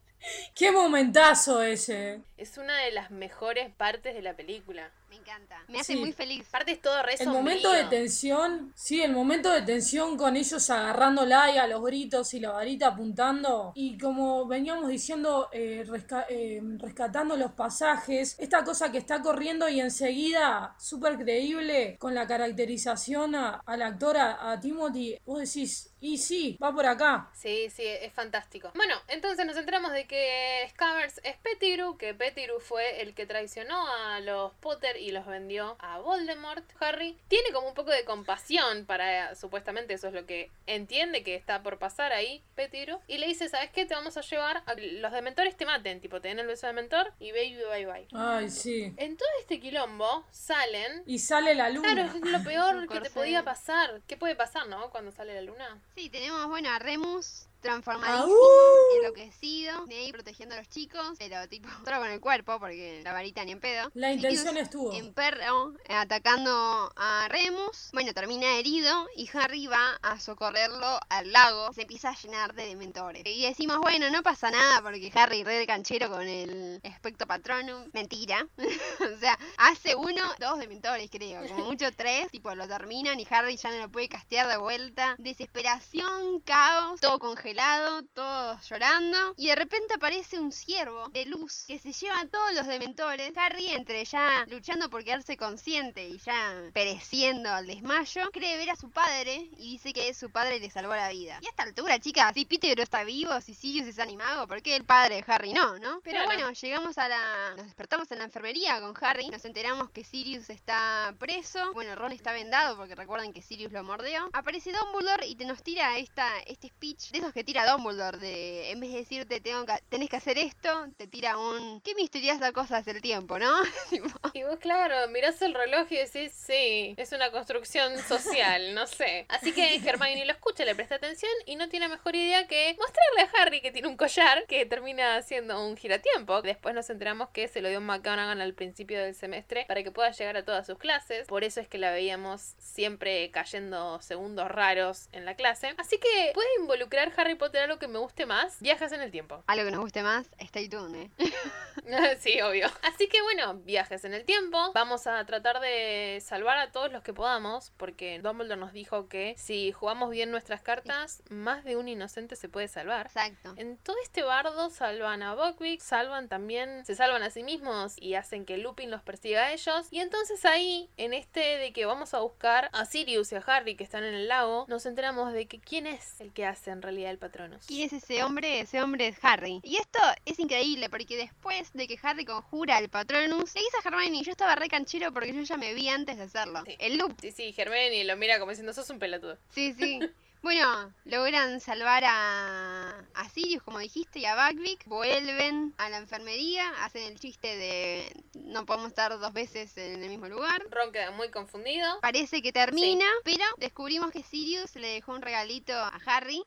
Qué momentazo ese. Es una de las mejores partes de la película. Me encanta. Me hace Sí. muy feliz. Aparte es todo re El momento de tensión, sí, el momento de tensión con ellos agarrándola y a los gritos y la varita apuntando. Y como veníamos diciendo, eh, resca- eh, rescatando los pasajes, esta cosa que está corriendo y enseguida, súper creíble, con la caracterización a, al actor, a, a Timothy, vos decís, y sí, va por acá. Sí, sí, es fantástico. Bueno, entonces nos enteramos de que Scabbers es Pettigrew, que Pettigrew fue el que traicionó a los Potter y los vendió a Voldemort. Harry tiene como un poco de compasión para, supuestamente eso es lo que entiende que está por pasar ahí, Pettigrew. Y le dice, ¿sabes qué? Te vamos a llevar a que los dementores te maten, tipo, te den el beso de mentor y baby bye bye. Ay, sí. En todo este quilombo salen... Y sale la luna. Claro, es lo peor que te podía pasar. ¿Qué puede pasar, no? Cuando sale la luna. Sí, tenemos, bueno, a Remus transformadísimo, ¡Au! enloquecido, Snape protegiendo a los chicos, pero tipo, solo con el cuerpo, porque la varita ni en pedo. La intención Sirius estuvo. En perro, atacando a Remus. Bueno, termina herido y Harry va a socorrerlo al lago. Se empieza a llenar de dementores. Y decimos, bueno, no pasa nada porque Harry re de canchero con el Expecto Patronum. Mentira. o sea, hace uno, dos dementores creo. Como mucho tres. Tipo, lo terminan y Harry ya no lo puede castear de vuelta. Desesperación, caos, todo congelado. Congelado, todos llorando, y de repente aparece un ciervo de luz que se lleva a todos los dementores. Harry, entre ya luchando por quedarse consciente y ya pereciendo al desmayo, cree ver a su padre y dice que su padre le salvó la vida. Y a esta altura, chicas, si Peter está vivo, si Sirius es animado, ¿por qué el padre de Harry no, no? Pero bueno, llegamos a la... Nos despertamos en la enfermería con Harry, nos enteramos que Sirius está preso, bueno, Ron está vendado porque recuerden que Sirius lo mordió. Aparece Dumbledore y te nos tira esta, este speech de esos que tira Dumbledore, de en vez de decirte tengo tenés que hacer esto, te tira un... Qué misteriosa cosa es el tiempo, ¿no? Y vos, claro, mirás el reloj y decís, sí, es una construcción social, no sé. Así que Hermione lo escucha, le presta atención y no tiene mejor idea que mostrarle a Harry que tiene un collar que termina siendo un giratiempo. Después nos enteramos que se lo dio McGonagall al principio del semestre para que pueda llegar a todas sus clases. Por eso es que la veíamos siempre cayendo segundos raros en la clase. Así que puede involucrar Harry Potter algo que me guste más, viajes en el tiempo. algo que nos guste más, stay tuned, ¿eh? sí, obvio. Así que bueno, viajes en el tiempo. Vamos a tratar de salvar a todos los que podamos, porque Dumbledore nos dijo que si jugamos bien nuestras cartas, más de un inocente se puede salvar. Exacto. En todo este bardo salvan a Buckbeak, salvan también, se salvan a sí mismos y hacen que Lupin los persiga a ellos. Y entonces ahí, en este de que vamos a buscar a Sirius y a Harry que están en el lago, nos enteramos de que quién es el que hace en realidad el Patronus. ¿Quién es ese hombre? Ese hombre es Harry. Y esto es increíble porque después de que Harry conjura el Patronus, le dice a Hermione, yo estaba re canchero porque yo ya me vi antes de hacerlo. Sí. El loop. Sí, sí, Hermione lo mira como diciendo, sos un pelotudo. Sí, sí. Bueno, logran salvar a, a Sirius, como dijiste, y a Buckbeak. Vuelven a la enfermería, hacen el chiste de no podemos estar dos veces en el mismo lugar. Ron queda muy confundido. Parece que termina, pero descubrimos que Sirius le dejó un regalito a Harry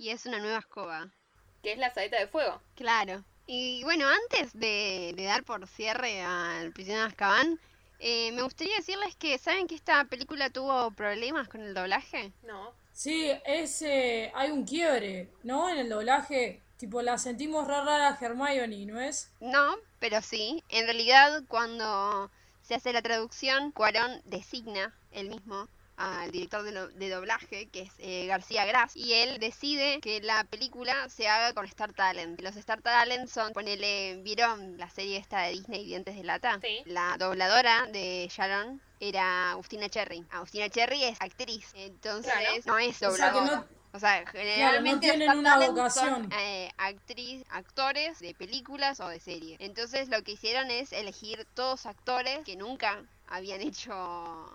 y es una nueva escoba. que es la saeta de fuego. Claro. Y bueno, antes de, de dar por cierre al prisionero de Azkaban, eh, me gustaría decirles que ¿saben que esta película tuvo problemas con el doblaje? No. Sí, es, eh, hay un quiebre, ¿no? En el doblaje. Tipo, la sentimos re rara Hermione, ¿no es? No, pero sí. En realidad, cuando se hace la traducción, Cuarón designa él mismo al director de, lo- de doblaje, que es eh, García Gras, y él decide que la película se haga con Star Talent. Los Star Talent son, ponele, ¿vieron la serie esta de Disney, Dientes de Lata? Sí. La dobladora de Sharon era Agustina Cherry. Agustina Cherry es actriz, entonces Claro. no es O sea que dobladora. no, O sea, generalmente los tienen Star una vocación. son eh, actriz, actores de películas o de series. Entonces lo que hicieron es elegir todos actores que nunca habían hecho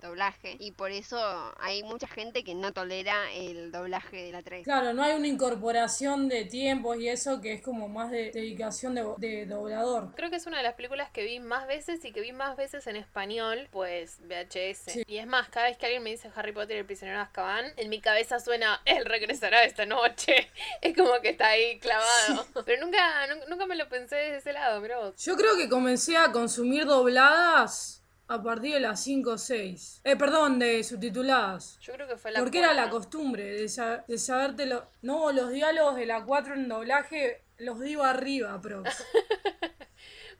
doblaje y por eso hay mucha gente que no tolera el doblaje de la 3. claro, no hay una incorporación de tiempos y eso que es como más de dedicación de, de doblador. Creo que es una de las películas que vi más veces y que vi más veces en español, pues VHS. Sí. Y es más, cada vez que alguien me dice Harry Potter y el prisionero de Azkaban, en mi cabeza suena, él regresará esta noche. Es como que está ahí clavado. Pero nunca, nun- nunca me lo pensé desde ese lado, vos. Yo creo que comencé a consumir dobladas a partir de las 5 o 6. Eh, perdón, de subtituladas. Yo creo que fue la Porque era la costumbre de, sa- de sabértelo. No, los diálogos de la 4 en doblaje los digo arriba, prox.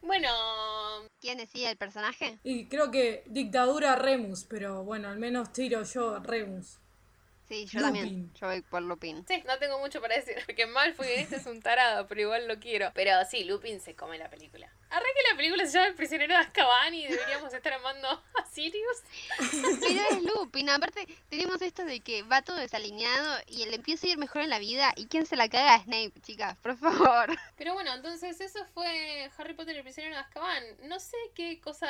Bueno, ¿Quién decía el personaje? Y creo que dictadura Remus, pero bueno, al menos tiro yo Remus. Sí, yo Lupin. también. Yo voy por Lupin. sí, no tengo mucho para decir. Porque Malfoy este es un tarado, pero igual lo quiero. Pero sí, Lupin se come la película. Arre que la película se llama El prisionero de Azkaban y deberíamos estar amando a Sirius. Pero es Lupin, aparte tenemos esto de que va todo desalineado y él empieza a ir mejor en la vida y quién se la caga a Snape, chicas, por favor. Pero bueno, entonces eso fue Harry Potter y el prisionero de Azkaban. No sé qué cosa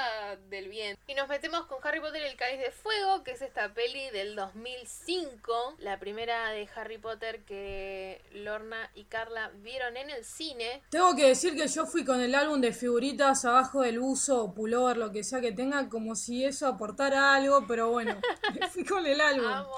del bien. Y nos metemos con Harry Potter y el cáliz de fuego, que es esta peli del 2005. La primera de Harry Potter que Lorna y Carla vieron en el cine. Tengo que decir que yo fui con el álbum de figuritas abajo del buzo o pullover, lo que sea que tenga, como si eso aportara algo, pero bueno, fui con el álbum. Amo.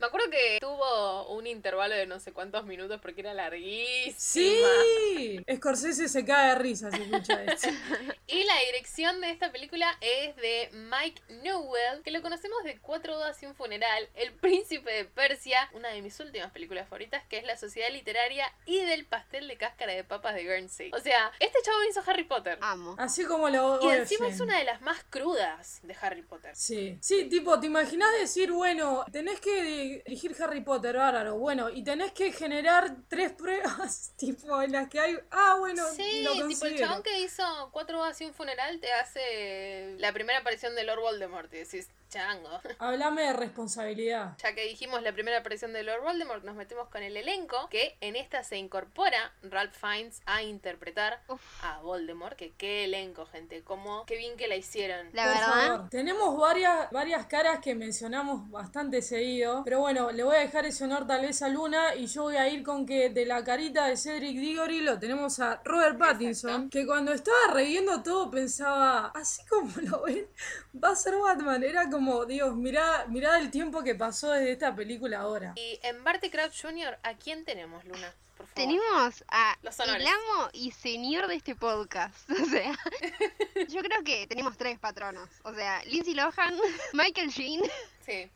Me acuerdo que tuvo un intervalo de no sé cuántos minutos porque era larguísima. Sí, Scorsese se cae de risa si escucha esto. Y la dirección dirección de esta película es de Mike Newell, que lo conocemos de Cuatro bodas y un funeral, El príncipe de Persia, una de mis últimas películas favoritas, que es La sociedad literaria y del pastel de cáscara de papas de Guernsey. O sea, este chavo hizo Harry Potter. Amo. Así como lo Y encima es una de las más crudas de Harry Potter. Sí, sí, tipo, ¿te imaginas decir, bueno, tenés que dirigir Harry Potter, bárbaro, bueno, y tenés que generar tres pruebas, tipo, en las que hay, ah, bueno, Sí, lo tipo el chabón que hizo Cuatro bodas y un funeral te hace la primera aparición de Lord Voldemort y decís, chango. Hablame de responsabilidad. Ya que dijimos la primera aparición de Lord Voldemort, nos metemos con el elenco, que en esta se incorpora Ralph Fiennes a interpretar Uf. a Voldemort. Que qué elenco, gente, cómo, qué bien que la hicieron. La Por verdad, favor. Tenemos varias, varias caras que mencionamos bastante seguido. Pero bueno, le voy a dejar ese honor tal vez a Luna. Y yo voy a ir con que de la carita de Cedric Diggory lo tenemos a Robert Pattinson. Exacto. Que cuando estaba reviendo todo pensaba, así como lo ven, va a ser Batman. Era como, Dios, mirá, mirá el tiempo que pasó desde esta película ahora. Y en Barty Crouch Jr., ¿a quién tenemos, Luna? Por favor. tenemos a el amo y señor de este podcast. O sea, yo creo que tenemos tres patronos. O sea, Lindsay Lohan, Michael Sheen Sí,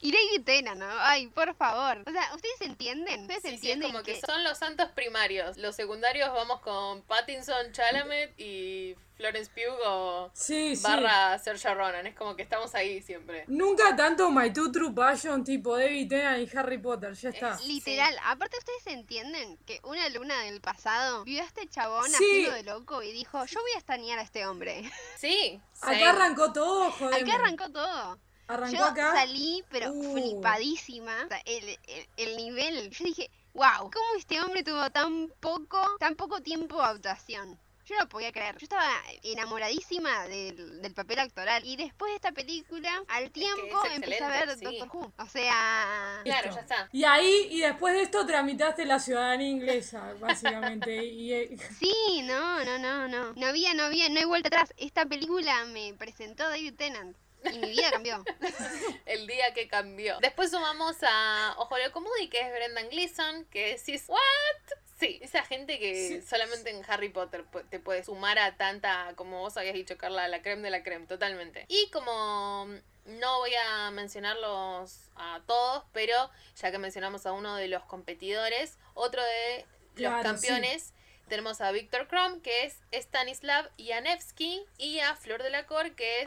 y David Tennant, ¿no? Ay, por favor. O sea, ¿ustedes entienden? ¿Ustedes sí, sí, es entienden como que... que son los santos primarios. Los secundarios vamos con Pattinson, Chalamet y Florence Pugh o Sí, sí. barra Saoirse Ronan. Es como que estamos ahí siempre. Nunca tanto My Two True Passion tipo David Tennant y Harry Potter, ya está. Es- Literal, aparte ustedes entienden que una luna del pasado vio a este chabón Sí. haciendo de loco y dijo, yo voy a estanear a este hombre. Sí, sí. Acá arrancó todo, joder. Acá arrancó todo. Arrancó yo acá. salí, pero Uh. flipadísima. O sea, el, el- el nivel. Yo dije, wow, ¿cómo este hombre tuvo tan poco, tan poco tiempo de actuación? Yo no podía creer. Yo estaba enamoradísima del, del papel actoral. Y después de esta película, al tiempo es empecé a ver sí. Doctor Who. O sea. Claro, ya está. Y ahí, y después de esto tramitaste la ciudadanía inglesa, básicamente. y, eh, Sí, no, no, no, no. No había, no había, no hay vuelta atrás. Esta película me presentó David Tennant. Y mi vida cambió. El día que cambió. Después sumamos a Ojo de Comedy, que es Brendan Gleeson, que decís, ¿what? Sí, esa gente que Sí. solamente en Harry Potter te puede sumar a tanta, como vos habías dicho, Carla, la creme de la creme, totalmente. Y como no voy a mencionarlos a todos, pero ya que mencionamos a uno de los competidores, otro de los Claro, campeones. Tenemos a Víctor Krum, que es Stanislav Janevsky, y a Flor de la Cor, que es...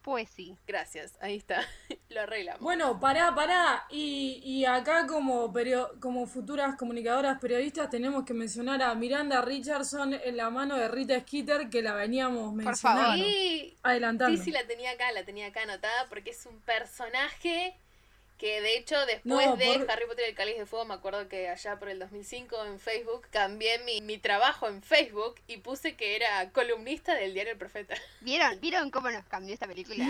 Poesy. Gracias, ahí está. Lo arreglamos. Bueno, pará, pará. Y, y acá como, perio- como futuras comunicadoras periodistas tenemos que mencionar a Miranda Richardson en la mano de Rita Skeeter, que la veníamos mencionando. favor. Sí, Adelantando. sí, sí, la tenía acá, la tenía acá anotada porque es un personaje que de hecho después No, de por- Harry Potter y el Cáliz de Fuego me acuerdo que allá por el 2005 en Facebook cambié mi, mi trabajo en Facebook y puse que era columnista del diario El Profeta. ¿Vieron? ¿Vieron cómo nos cambió esta película?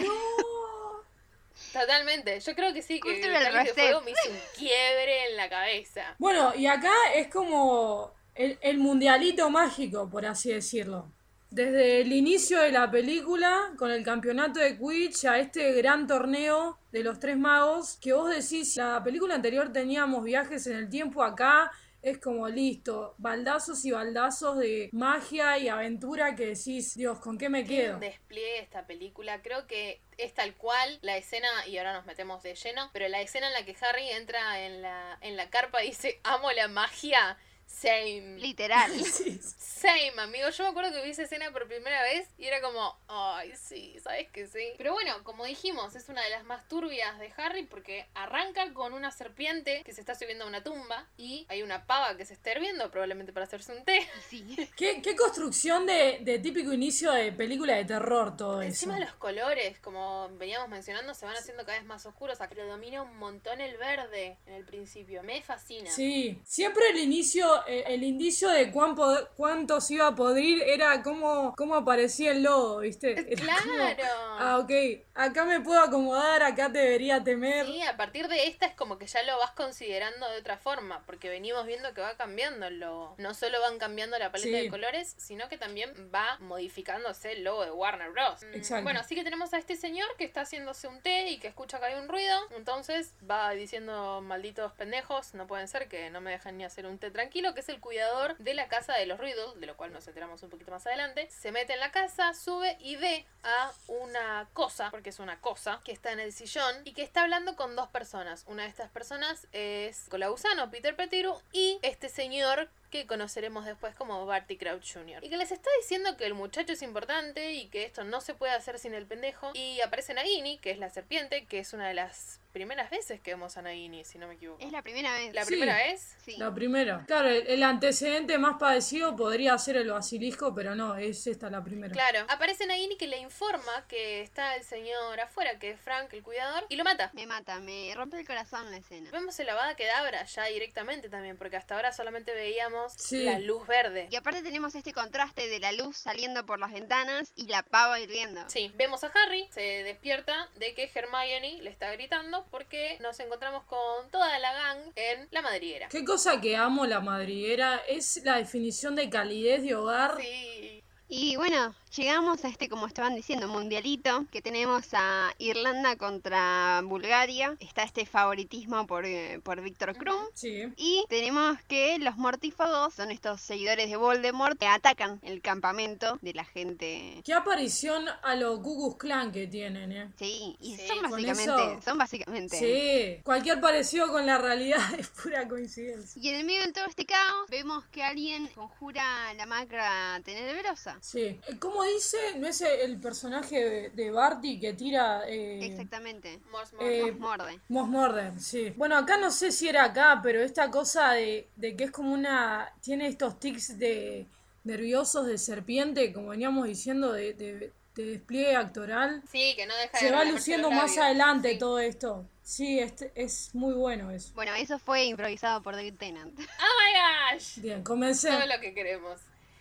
Totalmente, yo creo que sí, que el Cáliz de. Fuego me hizo un quiebre en la cabeza. Bueno, y acá es como el, el mundialito mágico, por así decirlo. Desde el inicio de la película, con el campeonato de Quidditch, a este gran torneo de los tres magos, que vos decís, la película anterior teníamos viajes en el tiempo, acá es como listo, baldazos y baldazos de magia y aventura que decís, Dios, ¿con qué me quedo? un despliegue esta película. Creo que es tal cual la escena, y ahora nos metemos de lleno, pero la escena en la que Harry entra en la, en la carpa y dice, amo la magia. Same. Literal. Same, amigo. Yo me acuerdo que vi esa escena por primera vez y era como, ay, sí, sabes que sí. Pero bueno, como dijimos, es una de las más turbias de Harry porque arranca con una serpiente que se está subiendo a una tumba y hay una pava que se está hirviendo, probablemente para hacerse un té. Sí. ¿Qué, qué construcción de, de típico inicio de película de terror todo eso? Encima los colores, como veníamos mencionando, se van haciendo cada vez más oscuros. Predomina un montón el verde en el principio. Me fascina. Sí, siempre el inicio, eh, el indicio de cuán cuánto se iba a podrir era cómo, cómo aparecía el lodo, ¿viste? Era como, Claro. ah, ok, acá me puedo acomodar, acá te debería temer. Sí, a partir de esta es como que ya lo vas considerando de otra forma, porque venimos viendo que va cambiando el logo. No solo van cambiando la paleta Sí. de colores, sino que también va modificándose el logo de Warner Bros. Mm, Exacto. Bueno, así que tenemos a este señor que está haciéndose un té y que escucha que hay un ruido, entonces va diciendo malditos pendejos, no pueden ser que no me dejen ni hacer un té tranquilo Que es el cuidador de la casa de los Riddle, de lo cual nos enteramos un poquito más adelante, se mete en la casa, sube y ve a una cosa, porque es una cosa, que está en el sillón y que está hablando con dos personas. Una de estas personas es Colausano, Peter Pettigrew, y este señor que conoceremos después como Barty Crouch Jr. Y que les está diciendo que el muchacho es importante y que esto no se puede hacer sin el pendejo. Y aparece Nagini, que es la serpiente, que es una de las primeras veces que vemos a Nagini, si no me equivoco. Es la primera vez. ¿La Sí. primera vez? Sí. La primera. Claro, el, el antecedente más padecido podría ser el basilisco, pero no, es esta la primera. Claro, aparece Nagini que le informa que está el señor afuera, que es Frank, el cuidador, y lo mata. Me mata, me rompe el corazón la escena. Vemos el Avada Kedavra ya directamente también, porque hasta ahora solamente veíamos Sí. la luz verde. Y aparte tenemos este contraste de la luz saliendo por las ventanas y la pava hirviendo. Sí, vemos a Harry, se despierta de que Hermione le está gritando porque nos encontramos con toda la gang en la madriguera. Qué cosa que amo la madriguera, es la definición de calidez de hogar. Sí. Y bueno, llegamos a este, como estaban diciendo, mundialito, que tenemos a Irlanda contra Bulgaria. Está este favoritismo por, eh, por Víctor Krum. Sí. Y tenemos que los mortífagos son estos seguidores de Voldemort que atacan el campamento de la gente. Qué aparición a los Gugus Clan que tienen, eh. Sí, y Sí, son básicamente, eso- son básicamente. Sí, cualquier parecido con la realidad es pura coincidencia. Y en el medio de todo este caos vemos que alguien conjura la macra tenebrosa. Sí. Eh, ¿Cómo dice? ¿No es el personaje de- de Barty que tira... Eh, Exactamente. Eh, Mormont. Nos morde. Moss Murder, sí. Bueno, acá no sé si era acá, pero esta cosa de, de que es como una... Tiene estos tics de nerviosos de serpiente, como veníamos diciendo, de, de- de despliegue actoral. Sí, que no deja de Se va luciendo más adelante Sí. todo esto. Sí, este, es muy bueno eso. Bueno, eso fue improvisado por David Tennant. ¡Oh my gosh! Bien, comencé. Todo lo que queremos.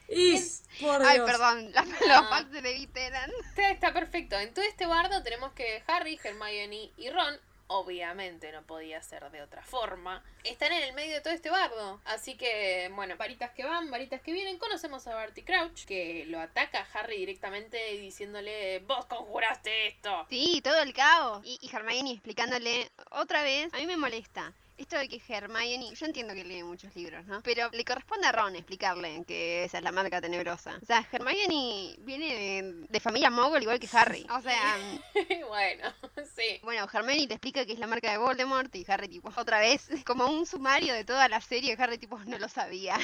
Y, por Ay, Dios. perdón, la- los Ah. fans de Tennant. Está, está perfecto. En todo este bardo tenemos que Harry, Hermione y Ron, obviamente no podía ser de otra forma, están en el medio de todo este bardo. Así que, bueno, varitas que van, varitas que vienen. Conocemos a Barty Crouch, que lo ataca a Harry directamente diciéndole, vos conjuraste esto. Sí, todo el caos. Y, y Hermione explicándole otra vez. A mí me molesta. Esto de que Hermione, yo entiendo que lee muchos libros, ¿no? Pero le corresponde a Ron explicarle que esa es la marca tenebrosa. O sea, Hermione viene de, de familia mogul igual que Harry. O sea, bueno, sí. bueno, Hermione le explica que es la marca de Voldemort y Harry tipo, otra vez, como un sumario de toda la serie, Harry tipo, no lo sabía.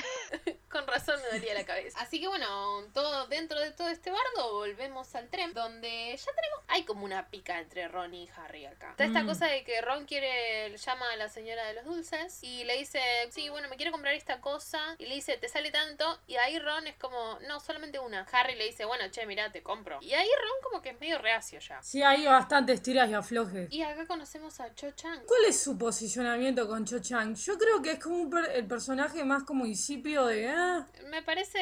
Con razón me dolía la cabeza. Así que bueno, todo dentro de todo este bardo volvemos al tren donde ya tenemos hay como una pica entre Ron y Harry acá. Está esta Mm. cosa de que Ron quiere llama a la señora de los dulces y le dice, "Sí, bueno, me quiero comprar esta cosa" y le dice, "¿Te sale tanto?" y ahí Ron es como, "No, solamente una." Harry le dice, "Bueno, che, mira, te compro." Y ahí Ron como que es medio reacio ya. Sí, hay bastantes tiras y aflojes. Y acá conocemos a Cho Chang. ¿Cuál es su posicionamiento con Cho Chang? Yo creo que es como un per- el personaje más como insípido de... Ah, Me parece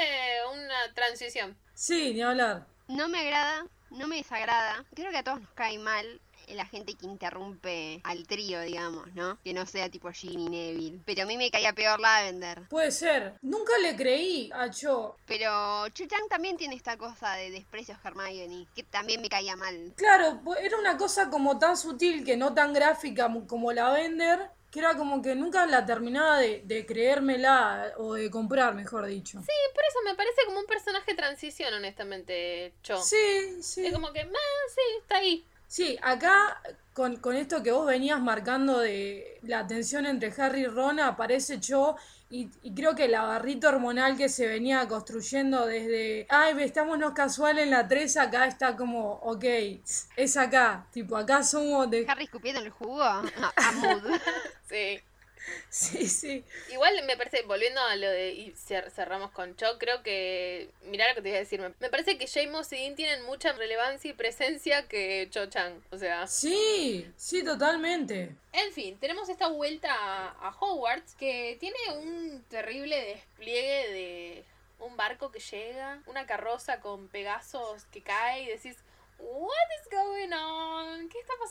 una transición. sí, ni hablar. No me agrada, no me desagrada. Creo que a todos nos cae mal la gente que interrumpe al trío, digamos, ¿no? Que no sea tipo Ginny Neville. Pero a mí me caía peor Lavender. Puede ser. Nunca le creí a Cho. Pero Chu Chang también tiene esta cosa de desprecio a Hermione, que también me caía mal. Claro, pu- era una cosa como tan sutil que no tan gráfica mo- como la Vender, que era como que nunca la terminaba de, de creérmela o de comprar, mejor dicho. Sí, por eso me parece como un personaje transición, honestamente, Cho. Sí, sí. Es como que, "Ah, sí, está ahí. Sí, acá con, con esto que vos venías marcando de la tensión entre Harry y Ron aparece Cho y, y creo que la barrita hormonal que se venía construyendo desde, ay, estámonos casual en la 3, acá está como, ok, es acá, tipo, acá somos de... Harry escupiendo el jugo a Mood. Sí. Sí, sí. Igual me parece, volviendo a lo de. Y cer- cerramos con Cho, creo que. Mirá lo que te voy a decir. Me, me parece que James y Dean tienen mucha relevancia y presencia que Cho Chang. O sea. Sí, sí, totalmente. En fin, tenemos esta vuelta a, a Hogwarts que tiene un terrible despliegue de un barco que llega, una carroza con Pegasos que cae y decís, What is going on?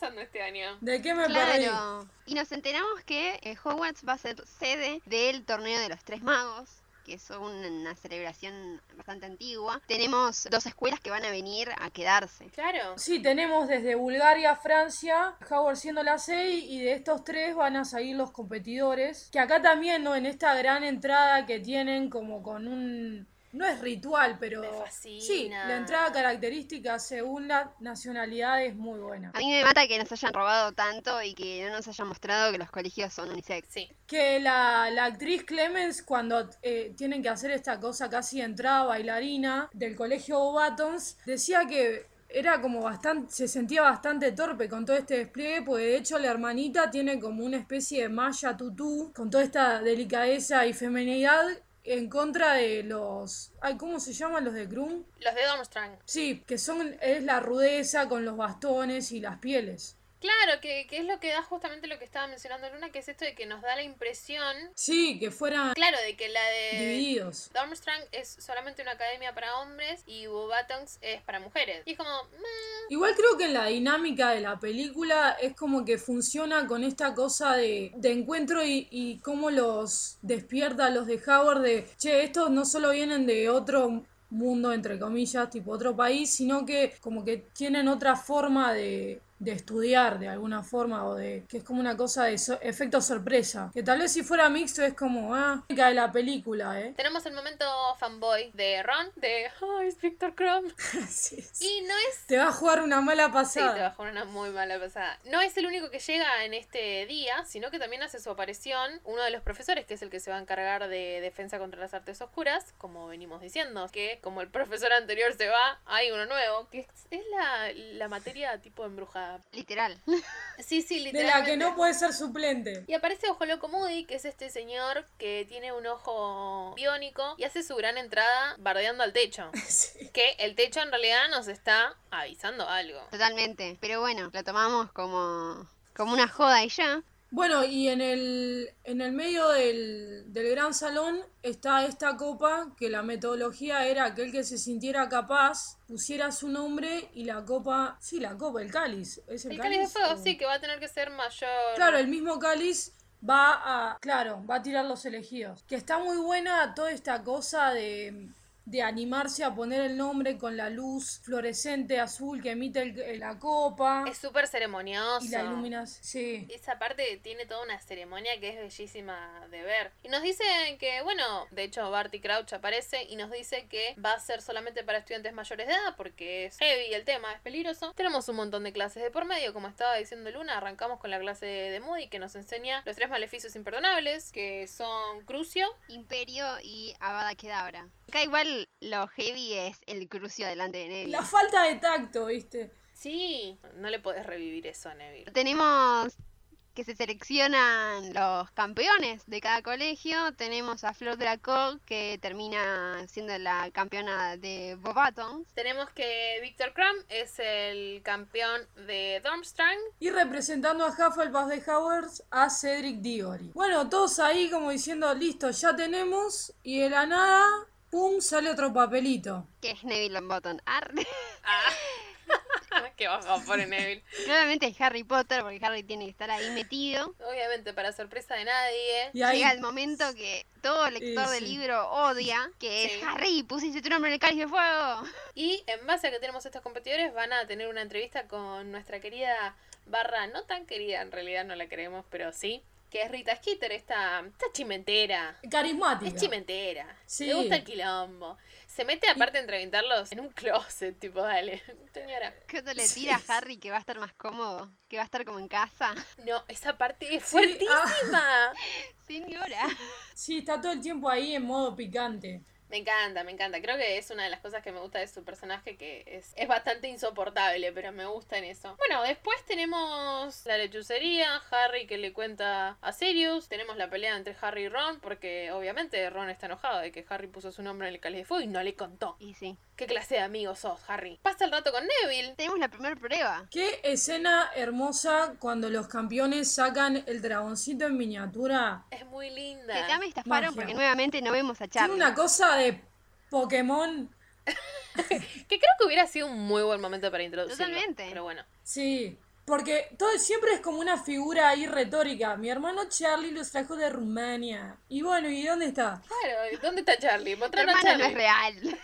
¿Qué está pasando este año? ¿De qué me perdí? Claro. Y nos enteramos que eh, Hogwarts va a ser sede del torneo de los tres magos. que son una celebración bastante antigua, tenemos dos escuelas que van a venir a quedarse. Claro. Sí, tenemos desde Bulgaria, Francia, Howard siendo la 6 y de estos tres van a salir los competidores. Que acá también, ¿no? En esta gran entrada que tienen como con un... No es ritual, pero... Me fascina. Sí, la entrada característica según la nacionalidad es muy buena. A mí me mata que nos hayan robado tanto y que no nos hayan mostrado que los colegios son unisex. Sí. Que la, la actriz Clemens, cuando eh, tienen que hacer esta cosa casi de entrada bailarina del colegio Buttons, decía que era como bastante, se sentía bastante torpe con todo este despliegue, porque de hecho la hermanita tiene como una especie de malla tutú, con toda esta delicadeza y feminidad en contra de los... Ay, ¿cómo se llaman los de Krum? Los de Dormstrang. Sí, que son es la rudeza con los bastones y las pieles. Claro, que, que es lo que da justamente lo que estaba mencionando Luna, que es esto de que nos da la impresión, Sí, que fueran claro, de que la de divididos. Dormstrang es solamente una academia para hombres y Bubatongs es para mujeres. Y es como, "Meh". Igual creo que la dinámica de la película es como que funciona con esta cosa de, de encuentro y, y cómo los despierta a los de Howard de, che, estos no solo vienen de otro mundo, entre comillas, tipo otro país, sino que como que tienen otra forma de, de estudiar de alguna forma o de que es como una cosa de so- efecto sorpresa. Que tal vez si fuera mixto es como, ah, de la película, ¿eh? tenemos el momento fanboy de Ron, de, oh, es Victor Crumb. Sí, sí. Y no es Te va a jugar una mala Sí, pasada. te bajó una muy mala pasada. No es el único que llega en este día, sino que también hace su aparición uno de los profesores, que es el que se va a encargar de defensa contra las artes oscuras, como venimos diciendo, que como el profesor anterior se va, hay uno nuevo, que es, es la, la materia tipo embrujada. Literal. Sí, sí, de literalmente. la que no puede ser suplente. Y aparece Ojo Loco Moody, que es este señor que tiene un ojo biónico y hace su gran entrada bardeando al techo. Sí. Que el techo en realidad nos está avisando algo. Totalmente. Pero bueno, lo tomamos como, como una joda y ya. Bueno, y en el, en el medio del, del gran salón está esta copa que la metodología era que el que se sintiera capaz pusiera su nombre y la copa, sí, la copa, el cáliz. ¿Es el, El cáliz de fuego, o- sí, que va a tener que ser mayor. Claro, el mismo cáliz va a, claro, va a tirar los elegidos. Que está muy buena toda esta cosa de, de animarse a poner el nombre con la luz fluorescente azul que emite el- la copa Es súper ceremonioso. y la iluminación. Sí. Esa parte tiene toda una ceremonia que es bellísima de ver. Y nos dicen que, bueno, de hecho Barty Crouch aparece y nos dice que va a ser solamente para estudiantes mayores de edad porque es heavy el tema, es peligroso. Tenemos un montón de clases de por medio, como estaba diciendo Luna, arrancamos con la clase de Moody que nos enseña los tres maleficios imperdonables, que son Crucio, Imperio y Avada Kedavra. Acá igual lo heavy es el crucio delante de Neville. La falta de tacto, ¿viste? Sí, no le podés revivir eso a Neville. Tenemos que se seleccionan los campeones de cada colegio. Tenemos a Flor Draco, que termina siendo la campeona de Bobaton. Tenemos que Victor Crumb es el campeón de Dormstrang. Y representando a Hufflepuff de Howards a Cedric Diggory. Bueno, todos ahí como diciendo, listo, ya tenemos. Y de la nada, pum, sale otro papelito. Que es Neville Longbottom. Arre. Ah. Qué bajo pone Neville. Nuevamente es Harry Potter, porque Harry tiene que estar ahí metido. Obviamente, para sorpresa de nadie. Y ahí, Llega el momento que todo lector Sí, del libro odia, que Sí. es Harry, pusiste tu nombre en el cáliz de fuego. Y en base a que tenemos estos competidores, van a tener una entrevista con nuestra querida barra, no tan querida, en realidad no la queremos, pero sí, que es Rita Skeeter, esta, esta chimentera. carismática. Es chimentera. Sí. Le gusta el quilombo. Se mete aparte a entrevistarlos en un closet, tipo, dale, señora. ¿Qué le Sí. tira a Harry que va a estar más cómodo? Que va a estar como en casa. No, esa parte es Sí, fuertísima. Señora. Sí, está todo el tiempo ahí en modo picante. Me encanta, me encanta. Creo que es una de las cosas que me gusta de su personaje, que es, es bastante insoportable, pero me gusta en eso. Bueno, después tenemos la lechucería, Harry que le cuenta a Sirius, tenemos la pelea entre Harry y Ron, porque obviamente Ron está enojado de que Harry puso su nombre en el cáliz de fuego y no le contó. Y sí. ¿Qué clase de amigo sos, Harry? Pasa el rato con Neville. Tenemos la primera prueba. Qué escena hermosa cuando los campeones sacan el dragoncito en miniatura. Es muy Que linda. acá me estafaron Magia. porque nuevamente no vemos a Tiene Charlie. una cosa de Pokémon. Que creo que hubiera sido un muy buen momento para introducirlo. Totalmente. Pero bueno. Sí. Porque todo siempre es como una figura ahí retórica. Mi hermano Charlie los trajo de Rumania. Y bueno, ¿y dónde está? Claro, ¿dónde está Charlie? Tu Mostraron a hermano no Charlie. es real.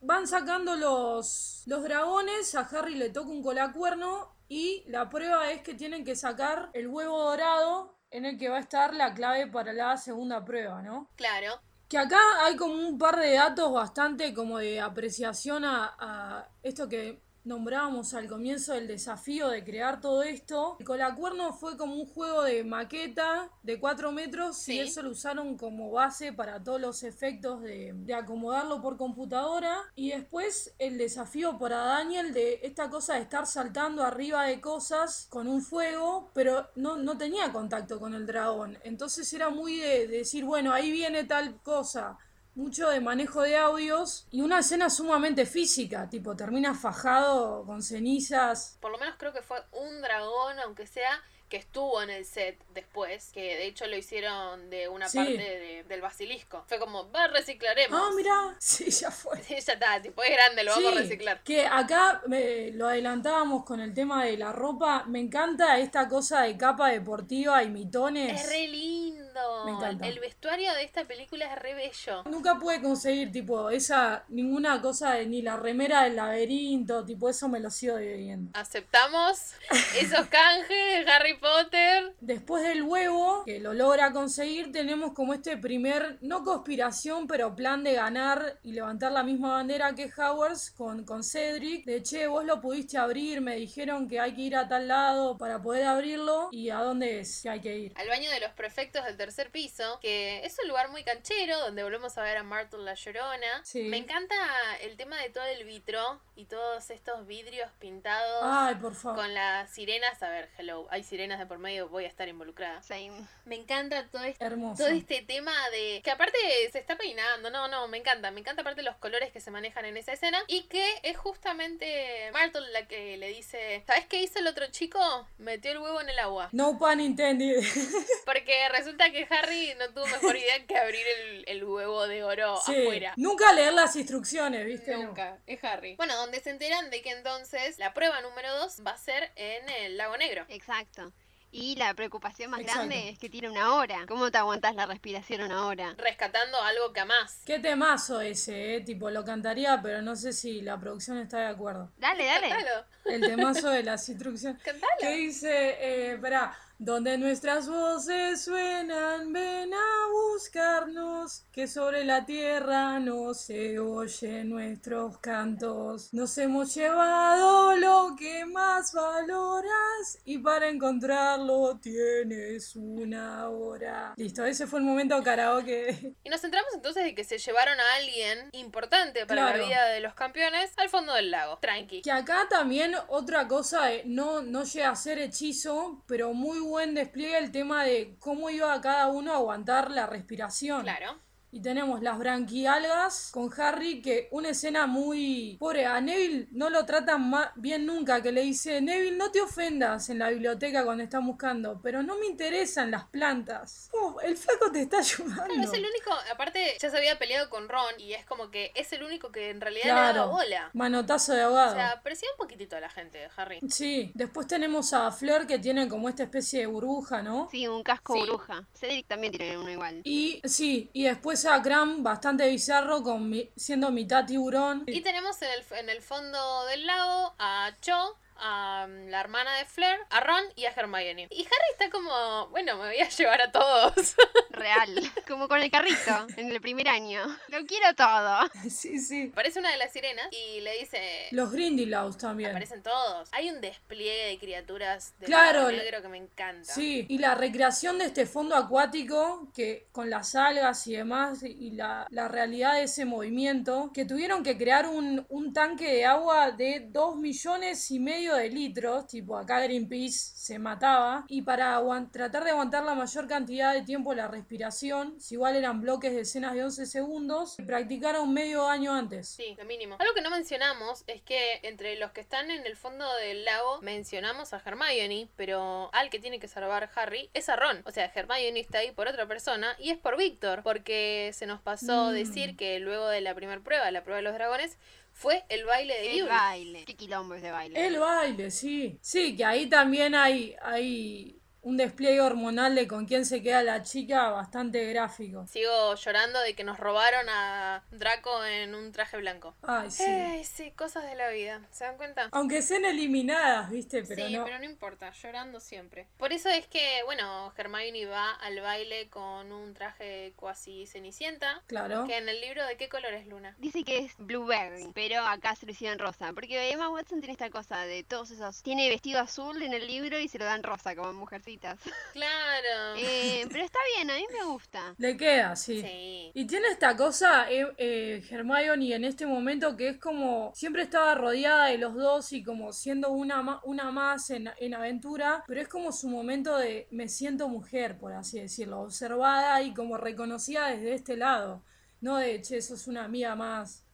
Van sacando los, los dragones, a Harry le toca un colacuerno y la prueba es que tienen que sacar el huevo dorado en el que va a estar la clave para la segunda prueba, ¿no? Claro. Que acá hay como un par de datos bastante como de apreciación a, a esto que nombrábamos al comienzo del desafío de crear todo esto. El colacuerno fue como un juego de maqueta de 4 metros Sí. y eso lo usaron como base para todos los efectos de, de acomodarlo por computadora. Y después el desafío para Daniel de esta cosa de estar saltando arriba de cosas con un fuego, pero no, no tenía contacto con el dragón. Entonces era muy de, de decir, bueno, ahí viene tal cosa mucho de manejo de audios y una escena sumamente física, tipo termina fajado con cenizas. Por lo menos creo que fue un dragón, aunque sea, que estuvo en el set después, que de hecho lo hicieron de una Sí. parte de- del basilisco. Fue como, va, reciclaremos. Ah, mira, sí, ya fue. Sí, ya está, tipo, es grande, lo vamos a reciclar. que acá me- lo adelantábamos con el tema de la ropa. Me encanta esta cosa de capa deportiva y mitones. Es re lindo. Me encanta. El vestuario de esta película es re bello. Nunca pude conseguir, tipo, esa, ninguna cosa de ni la remera del laberinto, tipo, eso me lo sigo debiendo. Aceptamos esos canjes de Harry Potter. Después del huevo, que lo logra conseguir, tenemos como este primer, no conspiración, pero plan de ganar y levantar la misma bandera que Howards con, con Cedric. De che, vos lo pudiste abrir, me dijeron que hay que ir a tal lado para poder abrirlo. ¿Y a dónde es que hay que ir? Al baño de los prefectos del tercer piso, que es un lugar muy canchero, donde volvemos a ver a Myrtle la Llorona. Sí. Me encanta el tema de todo el vitro y todos estos vidrios pintados. Ay, por favor. Con las sirenas, a ver, hello, hay sirenas de por medio, voy a estar involucrada. Same. Me encanta todo este, Hermoso. todo este tema de... Que aparte se está peinando, no, no, me encanta. Me encanta aparte los colores que se manejan en esa escena. Y que es justamente Myrtle la que le dice, ¿sabes qué hizo el otro chico? Metió el huevo en el agua. No pun intended. Porque resulta que Harry no tuvo mejor idea que abrir el, el huevo de oro Sí. afuera. Nunca leer las instrucciones, ¿viste? No. Nunca, es Harry. Bueno, donde se enteran de que entonces la prueba número 2 va a ser en el lago negro. Exacto. Y la preocupación más Exacto. grande es que tiene una hora. ¿Cómo te aguantas la respiración una hora? Rescatando algo que amás. Qué temazo ese, eh. Tipo, lo cantaría, pero no sé si la producción está de acuerdo. Dale, dale. Cantalo, El temazo de las instrucciones. cantalo. que dice, eh, espera, donde nuestras voces suenan, ven a buscarnos, que sobre la tierra no se oyen nuestros cantos. Nos hemos llevado lo que más valoras y para encontrarlo tienes una hora. Listo, ese fue el momento karaoke. Y nos centramos entonces de que se llevaron a alguien importante para Claro. la vida de los campeones al fondo del lago. Tranqui. Que acá también otra cosa, eh, no, no llega a ser hechizo, pero muy buen despliegue el tema de cómo iba cada uno a aguantar la respiración. Claro. Y tenemos las branquialgas con Harry, que una escena muy... Pobre, a Neville no lo tratan bien nunca, que le dice, Neville, no te ofendas en la biblioteca cuando están buscando, pero no me interesan las plantas. Oh, el flaco te está ayudando. Claro, es el único, aparte ya se había peleado con Ron y es como que es el único que en realidad le Claro. daba bola. Manotazo de O ahogado. sea, aprecia un poquitito a la gente, Harry. Sí, después tenemos a Fleur que tiene como esta especie de burbuja, ¿no? Sí, un casco Sí. bruja. Cedric también tiene uno igual. Y sí, y después Cram, bastante bizarro, con mi- siendo mitad tiburón. Y tenemos en el, en el fondo del lago a Cho, a mm, la hermana de Fleur, a Ron y a Hermione. Y Harry está como, bueno, me voy a llevar a todos. Real. Como con el carrito en el primer año. Lo quiero todo. Sí, sí. Aparece una de las sirenas y le dice... Los Grindylows también. Aparecen todos. Hay un despliegue de criaturas de Claro, negro que me encanta. Sí, y la recreación de este fondo acuático, que con las algas y demás, y la, la realidad de ese movimiento, que tuvieron que crear un, un tanque de agua de 2 millones y medio de litros, tipo acá Greenpeace se mataba, y para tratar de aguantar la mayor cantidad de tiempo la respiración, si igual eran bloques de escenas de 11 segundos, practicaron medio año antes. Sí, lo mínimo. Algo que no mencionamos es que entre los que están en el fondo del lago mencionamos a Hermione, pero al que tiene que salvar Harry es a Ron. O sea, Hermione está ahí por otra persona y es por Víctor, porque se nos pasó Mm. decir que luego de la primera prueba, la prueba de los dragones, fue el baile de El Yule. baile. Qué quilombo es de baile. El baile, sí. Sí, que ahí también hay, hay un despliegue hormonal de con quién se queda la chica bastante gráfico. Sigo llorando de que nos robaron a Draco en un traje blanco. Ay, sí. Ay, sí, cosas de la vida. ¿Se dan cuenta? Aunque sean eliminadas, ¿viste? Pero sí, no. pero no importa, llorando siempre. Por eso es que, bueno, Hermione va al baile con un traje cuasi cenicienta. Claro. Que en el libro, ¿de qué color es Luna? Dice que es blueberry, pero acá se lo hicieron rosa. Porque Emma Watson tiene esta cosa de todos esos. Tiene vestido azul en el libro y se lo dan rosa como Claro. Eh, pero está bien, a mí me gusta. Le queda, sí. Sí. Y tiene esta cosa, eh, eh, Hermione, en este momento que es como siempre estaba rodeada de los dos y como siendo una, ma- una más en, en aventura, pero es como su momento de me siento mujer, por así decirlo, observada y como reconocida desde este lado, no de che, sos una amiga más.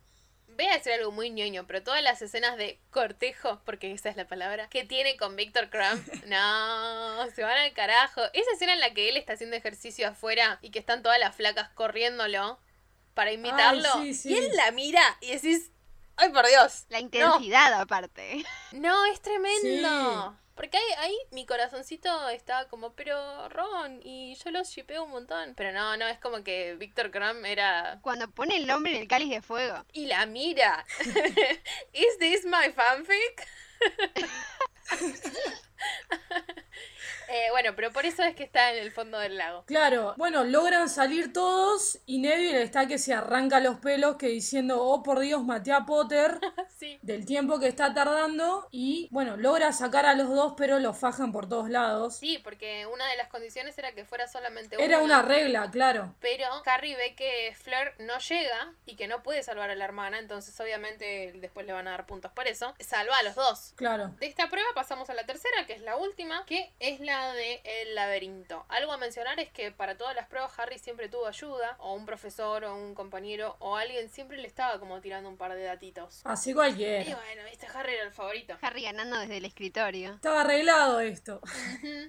Voy a decir algo muy ñoño, pero todas las escenas de cortejo, porque esa es la palabra, que tiene con Víctor Crumb, no, se van al carajo. Esa escena en la que él está haciendo ejercicio afuera y que están todas las flacas corriéndolo para imitarlo, sí, sí. y él la mira y decís, ay por Dios. La intensidad aparte. No, es tremendo. Porque ahí, ahí mi corazoncito estaba como, pero Ron, y yo los shipeo un montón. Pero no, no, es como que Víctor Crumb era Cuando pone el nombre en el cáliz de fuego. y la mira. ¿Is this my fanfic? Eh, bueno, pero por eso es que está en el fondo del lago. Claro, bueno, logran salir todos y Neville está que se arranca los pelos que diciendo, oh por Dios, maté a Potter. Sí. del tiempo que está tardando y bueno, logra sacar a los dos pero los fajan por todos lados. Sí, porque una de las condiciones era que fuera solamente Era uno, una regla, claro. Pero Harry ve que Fleur no llega y que no puede salvar a la hermana, entonces obviamente después le van a dar puntos por eso. Salva a los dos. Claro. De esta prueba pasamos a la tercera, que es la última, que es la de el laberinto. Algo a mencionar es que para todas las pruebas Harry siempre tuvo ayuda, o un profesor, o un compañero, o alguien siempre le estaba como tirando un par de datitos. Así Y cualquiera. bueno, viste, Harry era el favorito. Harry ganando desde el escritorio. Estaba arreglado esto.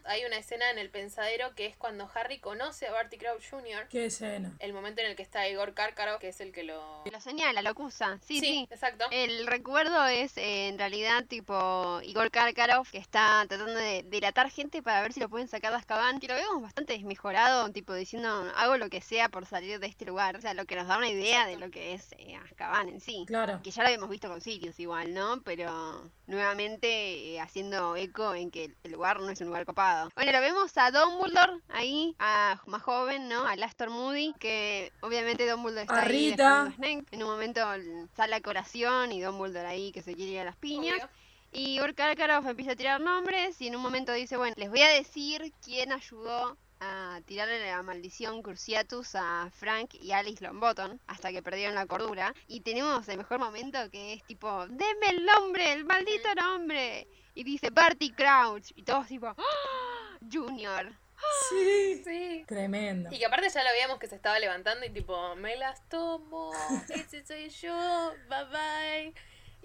Hay una escena en el pensadero que es cuando Harry conoce a Barty Crouch Jr., Qué escena. el momento en el que está Igor Karkaroff, que es el que lo... Lo señala, lo acusa. Sí, sí. exacto. El recuerdo es eh, en realidad tipo Igor Karkaroff que está tratando de delatar gente para ver si lo pueden sacar de Azkaban, que lo vemos bastante desmejorado, tipo diciendo hago lo que sea por salir de este lugar, o sea, lo que nos da una idea Exacto. de lo que es eh, Azkaban en sí. Claro. Que ya lo habíamos visto con Sirius igual, ¿no? Pero nuevamente eh, haciendo eco en que el lugar no es un lugar copado. Bueno, lo vemos a Dumbledore ahí, a más joven, ¿no? A Lastor Moody, que obviamente Dumbledore está A ahí Rita. En un momento sale a colación y Dumbledore ahí que se quiere ir a las piñas. Obvio. Y Karkaroff empieza a tirar nombres y en un momento dice, bueno, les voy a decir quién ayudó a tirarle la maldición Cruciatus a Frank y Alice Longbottom hasta que perdieron la cordura. Y tenemos el mejor momento que es tipo, denme el nombre, el maldito nombre. Y dice Barty Crouch. Y todos tipo, ¡Ah! Junior. Sí. Sí. Tremendo. Y que aparte ya lo veíamos que se estaba levantando y tipo, me las tomo, ese soy yo, bye bye.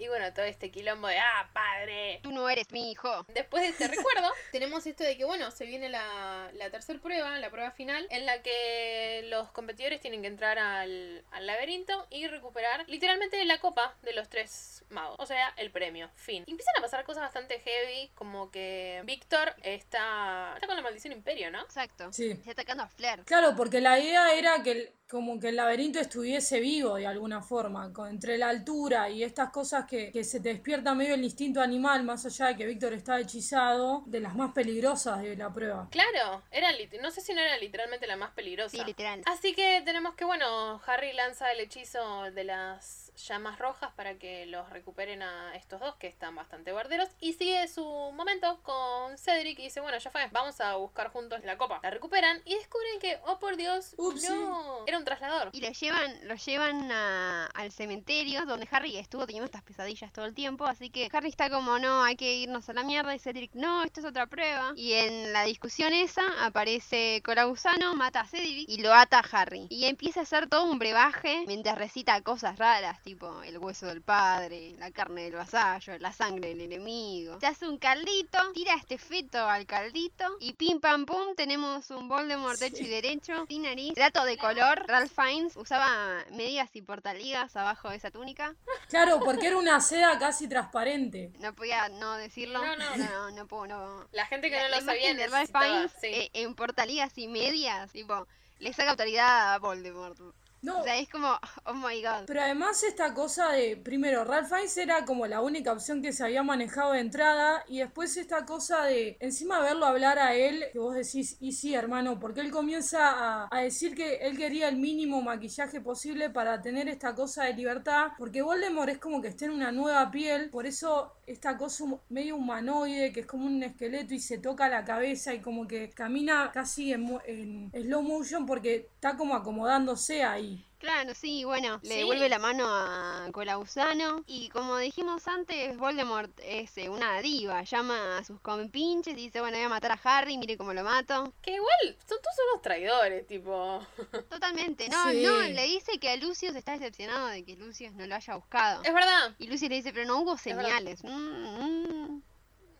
Y bueno, todo este quilombo de, ah, padre. Tú no eres mi hijo. Después de este recuerdo, tenemos esto de que, bueno, se viene la, la tercera prueba, la prueba final, en la que los competidores tienen que entrar al, al laberinto y recuperar literalmente la copa de los tres magos. O sea, el premio. Fin. Y empiezan a pasar cosas bastante heavy, como que Víctor está, está con la maldición imperio, ¿no? Exacto. Sí. Está atacando a Flair. Claro, porque la idea era que el- como que el laberinto estuviese vivo de alguna forma, con, entre la altura y estas cosas que, que se te despierta medio el instinto animal, más allá de que Víctor está hechizado, de las más peligrosas de la prueba. Claro, era no sé si no era literalmente la más peligrosa. Sí, literal. Así que tenemos que, bueno, Harry lanza el hechizo de las llamas rojas para que los recuperen a estos dos que están bastante guarderos. Y sigue su momento con Cedric y dice, bueno, ya fue, vamos a buscar juntos la copa. La recuperan y descubren que, oh por Dios, Upsi. no, era un traslador. Y lo llevan, lo llevan a- al cementerio donde Harry estuvo teniendo estas pesadillas todo el tiempo. Así que Harry está como, no, hay que irnos a la mierda. Y Cedric, no, esto es otra prueba. Y en la discusión esa aparece Coragusano, mata a Cedric y lo ata a Harry. Y empieza a hacer todo un brebaje mientras recita cosas raras, tipo el hueso del padre, la carne del vasallo, la sangre del enemigo. Se hace un caldito, tira este feto al caldito y pim pam pum tenemos un Voldemort hecho y derecho, sin nariz, dato de color. Ralph Fiennes usaba medias y portaligas abajo de esa túnica. Claro, porque era una seda casi transparente. No podía no decirlo. No, no. no, no puedo, no. La gente que La- no lo sabía de Ralph Fiennes sí. eh, en portaligas y medias, tipo, le saca autoridad a Voldemort. No, O sea, es como, oh my god. Pero además esta cosa de, primero, Ralph Fiennes era como la única opción que se había manejado de entrada y después esta cosa de, encima verlo hablar a él, que vos decís, y sí, hermano, porque él comienza a, a decir que él quería el mínimo maquillaje posible para tener esta cosa de libertad, porque Voldemort es como que está en una nueva piel, por eso esta cosa medio humanoide, que es como un esqueleto y se toca la cabeza y como que camina casi en, en slow motion porque está como acomodándose ahí. Claro, sí, bueno, le Sí. devuelve la mano a Colausano y como dijimos antes, Voldemort es eh, una diva, llama a sus compinches y dice, bueno, voy a matar a Harry, mire cómo lo mato. Que igual son todos unos traidores, tipo. Totalmente, no, Sí. no, le dice que a Lucius está decepcionado de que Lucius no lo haya buscado. Es verdad. Y Lucius le dice, pero no hubo señales. Mm, mm.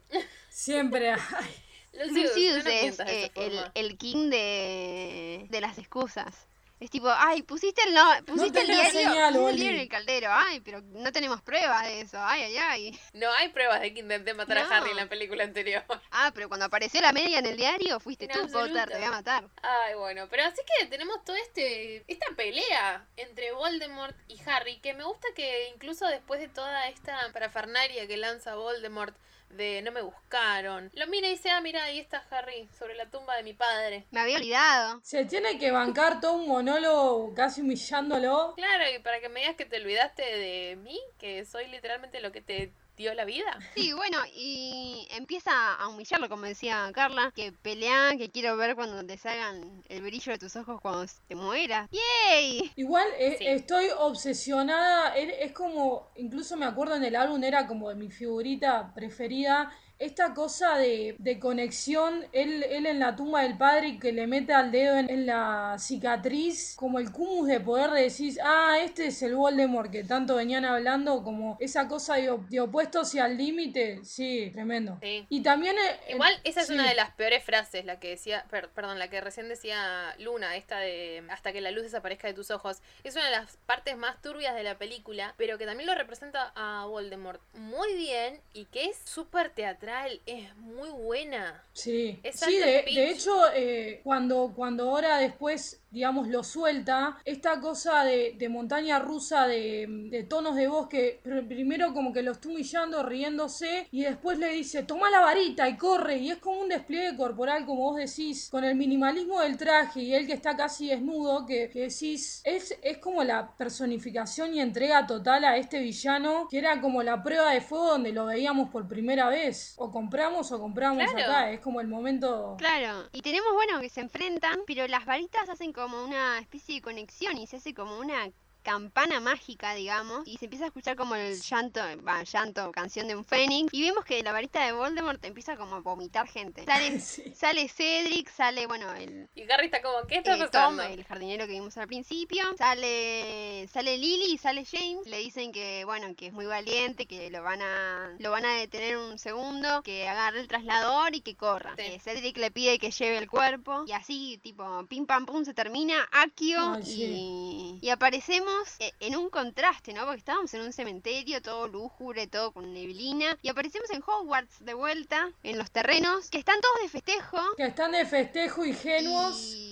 Siempre hay. Lucius, no es eh, el, el king de, de las excusas. Es tipo, ay, pusiste el, no, pusiste el diario, señal, pusiste el diario en el caldero. Ay, pero no tenemos pruebas de eso. Ay, ay, ay. No hay pruebas de que intenté matar No. a Harry en la película anterior. Ah, pero cuando apareció la media en el diario, fuiste En tú, absoluto. Potter, te voy a matar. Ay, bueno, pero así que tenemos todo este esta pelea entre Voldemort y Harry, que me gusta que incluso después de toda esta parafernaria que lanza Voldemort de no me buscaron, lo mira y dice, ah, mira, ahí está Harry, sobre la tumba de mi padre. Me había olvidado. Se tiene que bancar todo un monólogo casi humillándolo. Claro, y para que me digas que te olvidaste de mí, que soy literalmente lo que te dio la vida. Sí, bueno, y empieza a humillarlo, como decía Carla, que pelea, que quiero ver cuando te salgan el brillo de tus ojos cuando te mueras. ¡Yay! Igual eh, Sí. estoy obsesionada, él- es como, incluso me acuerdo en el álbum, era como de mi figurita preferida, esta cosa de, de conexión, él, él en la tumba del padre y que le mete al dedo en, en la cicatriz, como el cúmus de poder de decir, ah, este es el Voldemort que tanto venían hablando, como esa cosa de, de opuestos y al límite, sí, tremendo. Sí. Y también... eh, Igual esa es sí. una de las peores frases, la que decía, per- perdón, la que recién decía Luna, esta de hasta que la luz desaparezca de tus ojos. Es una de las partes más turbias de la película, pero que también lo representa a Voldemort muy bien y que es súper teatral, es muy buena. Sí, Es sí de hecho, eh, cuando, cuando ahora después, digamos, lo suelta, esta cosa de, de montaña rusa, de, de tonos de voz que pr- primero como que lo está humillando, riéndose, y después le dice, toma la varita y corre, y es como un despliegue corporal, como vos decís, con el minimalismo del traje y él que está casi desnudo, que, que decís, es, es como la personificación y entrega total a este villano, que era como la prueba de fuego donde lo veíamos por primera vez. O compramos o compramos Claro. acá, es como el momento... Claro, y tenemos, bueno, que se enfrentan, pero las varitas hacen como una especie de conexión y se hace como una campana mágica, digamos, y se empieza a escuchar como el llanto, va, llanto, canción de un fénix, y vemos que la varita de Voldemort empieza como a vomitar gente. Sale, Sí. sale Cedric, sale, bueno, el, Y Harry está como, ¿qué está eh, Tom, pasando? el jardinero que vimos al principio, sale sale Lily y sale James, le dicen que bueno, que es muy valiente, que lo van a lo van a detener un segundo, que agarre el traslador y que corra. Sí. Eh, Cedric le pide que lleve el cuerpo y así tipo pim pam pum se termina Akio Ay, sí. y, y aparecemos eh, en un contraste, ¿no? Porque estábamos en un cementerio todo lúgubre, todo con neblina y aparecemos en Hogwarts de vuelta en los terrenos que están todos de festejo Que están de festejo ingenuos. y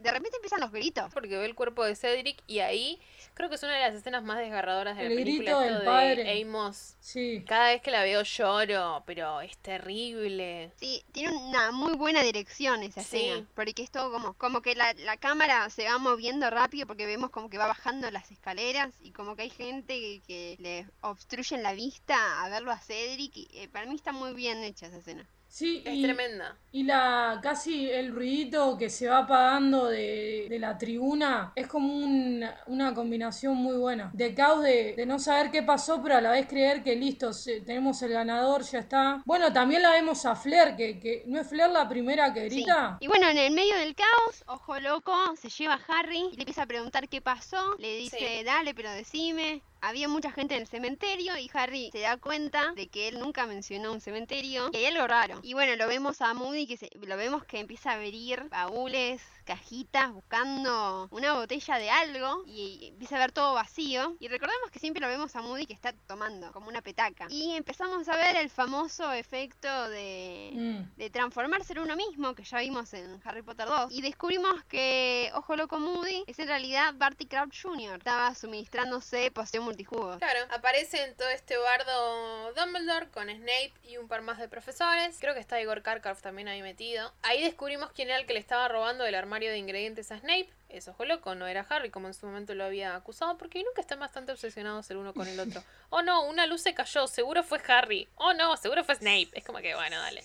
de repente empiezan los gritos. Porque ve el cuerpo de Cedric y ahí creo que es una de las escenas más desgarradoras de la El película. grito esto del de padre. Amos. Sí. Cada vez que la veo lloro, pero es terrible. Sí, tiene una muy buena dirección esa Sí. escena, porque es todo como, como que la, la cámara se va moviendo rápido porque vemos como que va bajando las escaleras y como que hay gente que, que le obstruyen la vista a verlo a Cedric y eh, para mí está muy bien hecha esa escena. Sí, Es y, tremenda. y la casi el ruidito que se va apagando de, de la tribuna es como un- una combinación muy buena. De caos de, de no saber qué pasó, pero a la vez creer que listo, se- tenemos el ganador, ya está. Bueno, también la vemos a Flair, que, que ¿no es Flair la primera que Sí. grita? Y bueno, en el medio del caos, Ojo Loco se lleva a Harry y le empieza a preguntar qué pasó, le dice, Sí. dale, pero decime. Había mucha gente en el cementerio y Harry se da cuenta de que él nunca mencionó un cementerio y hay algo raro. Y bueno, lo vemos a Moody que se, lo vemos que empieza a abrir baúles, cajitas buscando una botella de algo y empieza a ver todo vacío. Y recordemos que siempre lo vemos a Moody que está tomando como una petaca. Y empezamos a ver el famoso efecto de, Mm. de transformarse en uno mismo que ya vimos en Harry Potter 2. Y descubrimos que Ojo Loco Moody es en realidad Barty Crouch Jr. Estaba suministrándose poción multijugos. Claro, aparece en todo este bardo Dumbledore con Snape y un par más de profesores. Creo que está Igor Karkaroff también ahí metido. Ahí descubrimos quién era el que le estaba robando el armario de ingredientes a Snape. Eso fue loco, no era Harry como en su momento lo había acusado, porque nunca están bastante obsesionados el uno con el otro. Oh no, una luz se cayó, seguro fue Harry. Oh no, seguro fue Snape. Es como que bueno, dale.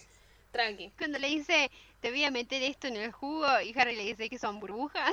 Tranqui. Cuando le dice, te voy a meter esto en el jugo, y Harry le dice que son burbujas,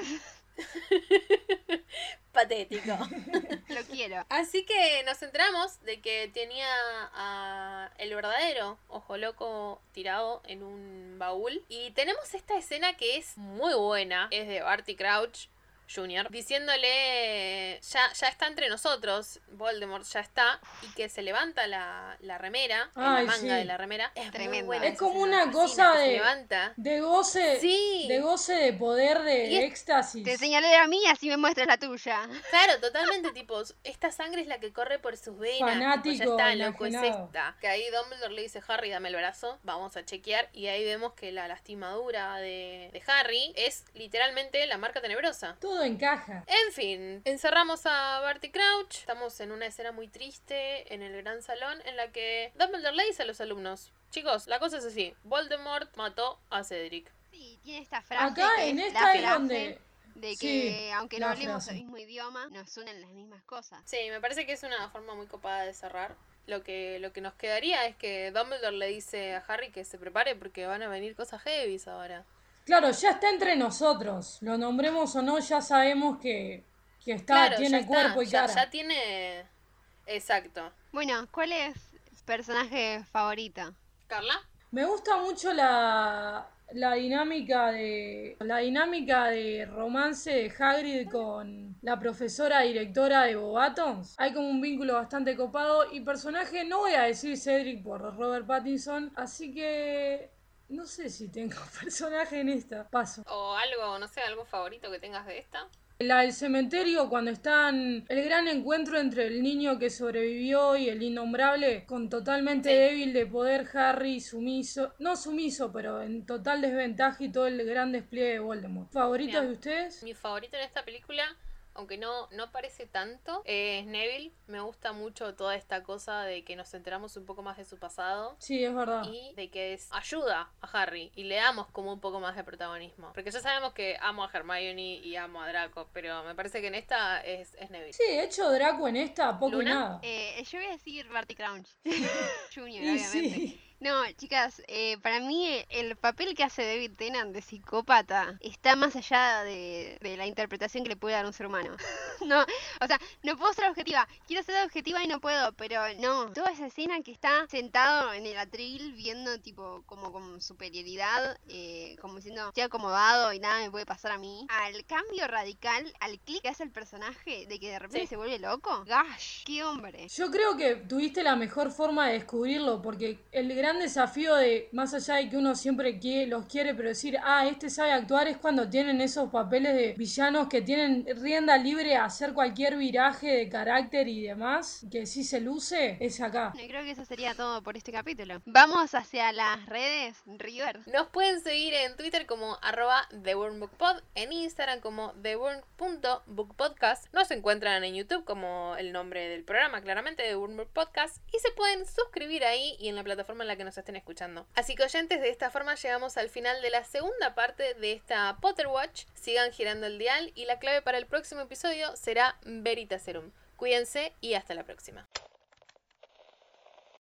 Patético. lo quiero. Así que nos enteramos de que tenía a el verdadero ojo loco tirado en un baúl. Y tenemos esta escena que es muy buena. Es de Barty Crouch Jr. diciéndole ya, ya está entre nosotros. Voldemort ya está. Y que se levanta la, la remera. Ay, la manga sí. de la remera. Es muy Tremendo. buena Es como una cosa de- levanta. De goce, Sí. de goce de poder, de éxtasis. Te señalé a mí, así me muestras la tuya. Claro, totalmente, tipo, esta sangre es la que corre por sus venas. tipo, Fanático, ya está, loco, es esta. Que ahí Dumbledore le dice, Harry, dame el brazo, vamos a chequear. Y ahí vemos que la lastimadura de, de Harry es literalmente la marca tenebrosa. Todo encaja. En fin, encerramos a Barty Crouch. Estamos en una escena muy triste en el gran salón en la que Dumbledore le dice a los alumnos, chicos, la cosa es así, Voldemort mató a Cedric. Sí, tiene esta frase Acá que en es esta la es frase donde... de que sí, aunque no hablemos el mismo idioma, nos unen las mismas cosas. Sí, me parece que es una forma muy copada de cerrar. Lo que, lo que nos quedaría es que Dumbledore le dice a Harry que se prepare porque van a venir cosas heavies ahora. Claro, ya está entre nosotros. Lo nombremos o no, ya sabemos que, que está, Claro, tiene ya está, cuerpo y ya, cara. ya tiene... Exacto. Bueno, ¿cuál es personaje favorito? ¿Carla? Me gusta mucho la, la dinámica de la dinámica de romance de Hagrid con la profesora directora de Bobatons. Hay como un vínculo bastante copado y personaje, no voy a decir Cedric por Robert Pattinson, así que no sé si tengo personaje en esta. Paso. ¿O algo, no sé, algo favorito que tengas de esta? La del cementerio, cuando están el gran encuentro entre el niño que sobrevivió y el innombrable, con totalmente Sí. débil de poder, Harry sumiso, no sumiso, pero en total desventaja y todo el gran despliegue de Voldemort. ¿Favoritos Bien. de ustedes? Mi favorito en esta película, aunque no, no parece tanto, es Neville. Me gusta mucho toda esta cosa de que nos enteramos un poco más de su pasado. Sí, es verdad. y de que es ayuda a Harry y le damos como un poco más de protagonismo. Porque ya sabemos que amo a Hermione y amo a Draco, pero me parece que en esta es, es Neville. Sí, hecho Draco en esta, poco y ¿Luna? nada. Eh, yo voy a decir Barty Crouch Junior, Y obviamente. sí. No, chicas, eh, para mí el papel que hace David Tennant de psicópata está más allá de, de la interpretación que le puede dar un ser humano. no, o sea, no puedo ser objetiva. Quiero ser objetiva y no puedo, pero no. Toda esa escena que está sentado en el atril viendo tipo como con superioridad, eh, como diciendo estoy acomodado y nada me puede pasar a mí. Al cambio radical, al clic que hace el personaje de que de repente Sí. se vuelve loco. Gosh, qué hombre. Yo creo que tuviste la mejor forma de descubrirlo, porque el gran desafío de, más allá de que uno siempre quiere, los quiere, pero decir, ah, este sabe actuar, es cuando tienen esos papeles de villanos que tienen rienda libre a hacer cualquier viraje de carácter y demás, que sí se luce, es acá. Creo que eso sería todo por este capítulo. Vamos hacia las redes, River. Nos pueden seguir en Twitter como arroba TheWormBookPod, en Instagram como TheWorm.bookpodcast. Nos encuentran en YouTube como el nombre del programa, claramente, The Worm Book Podcast. Y se pueden suscribir ahí y en la plataforma en la que nos estén escuchando. Así que oyentes, de esta forma llegamos al final de la segunda parte de esta Potter Watch. Sigan girando el dial y la clave para el próximo episodio será Veritaserum. Cuídense y hasta la próxima.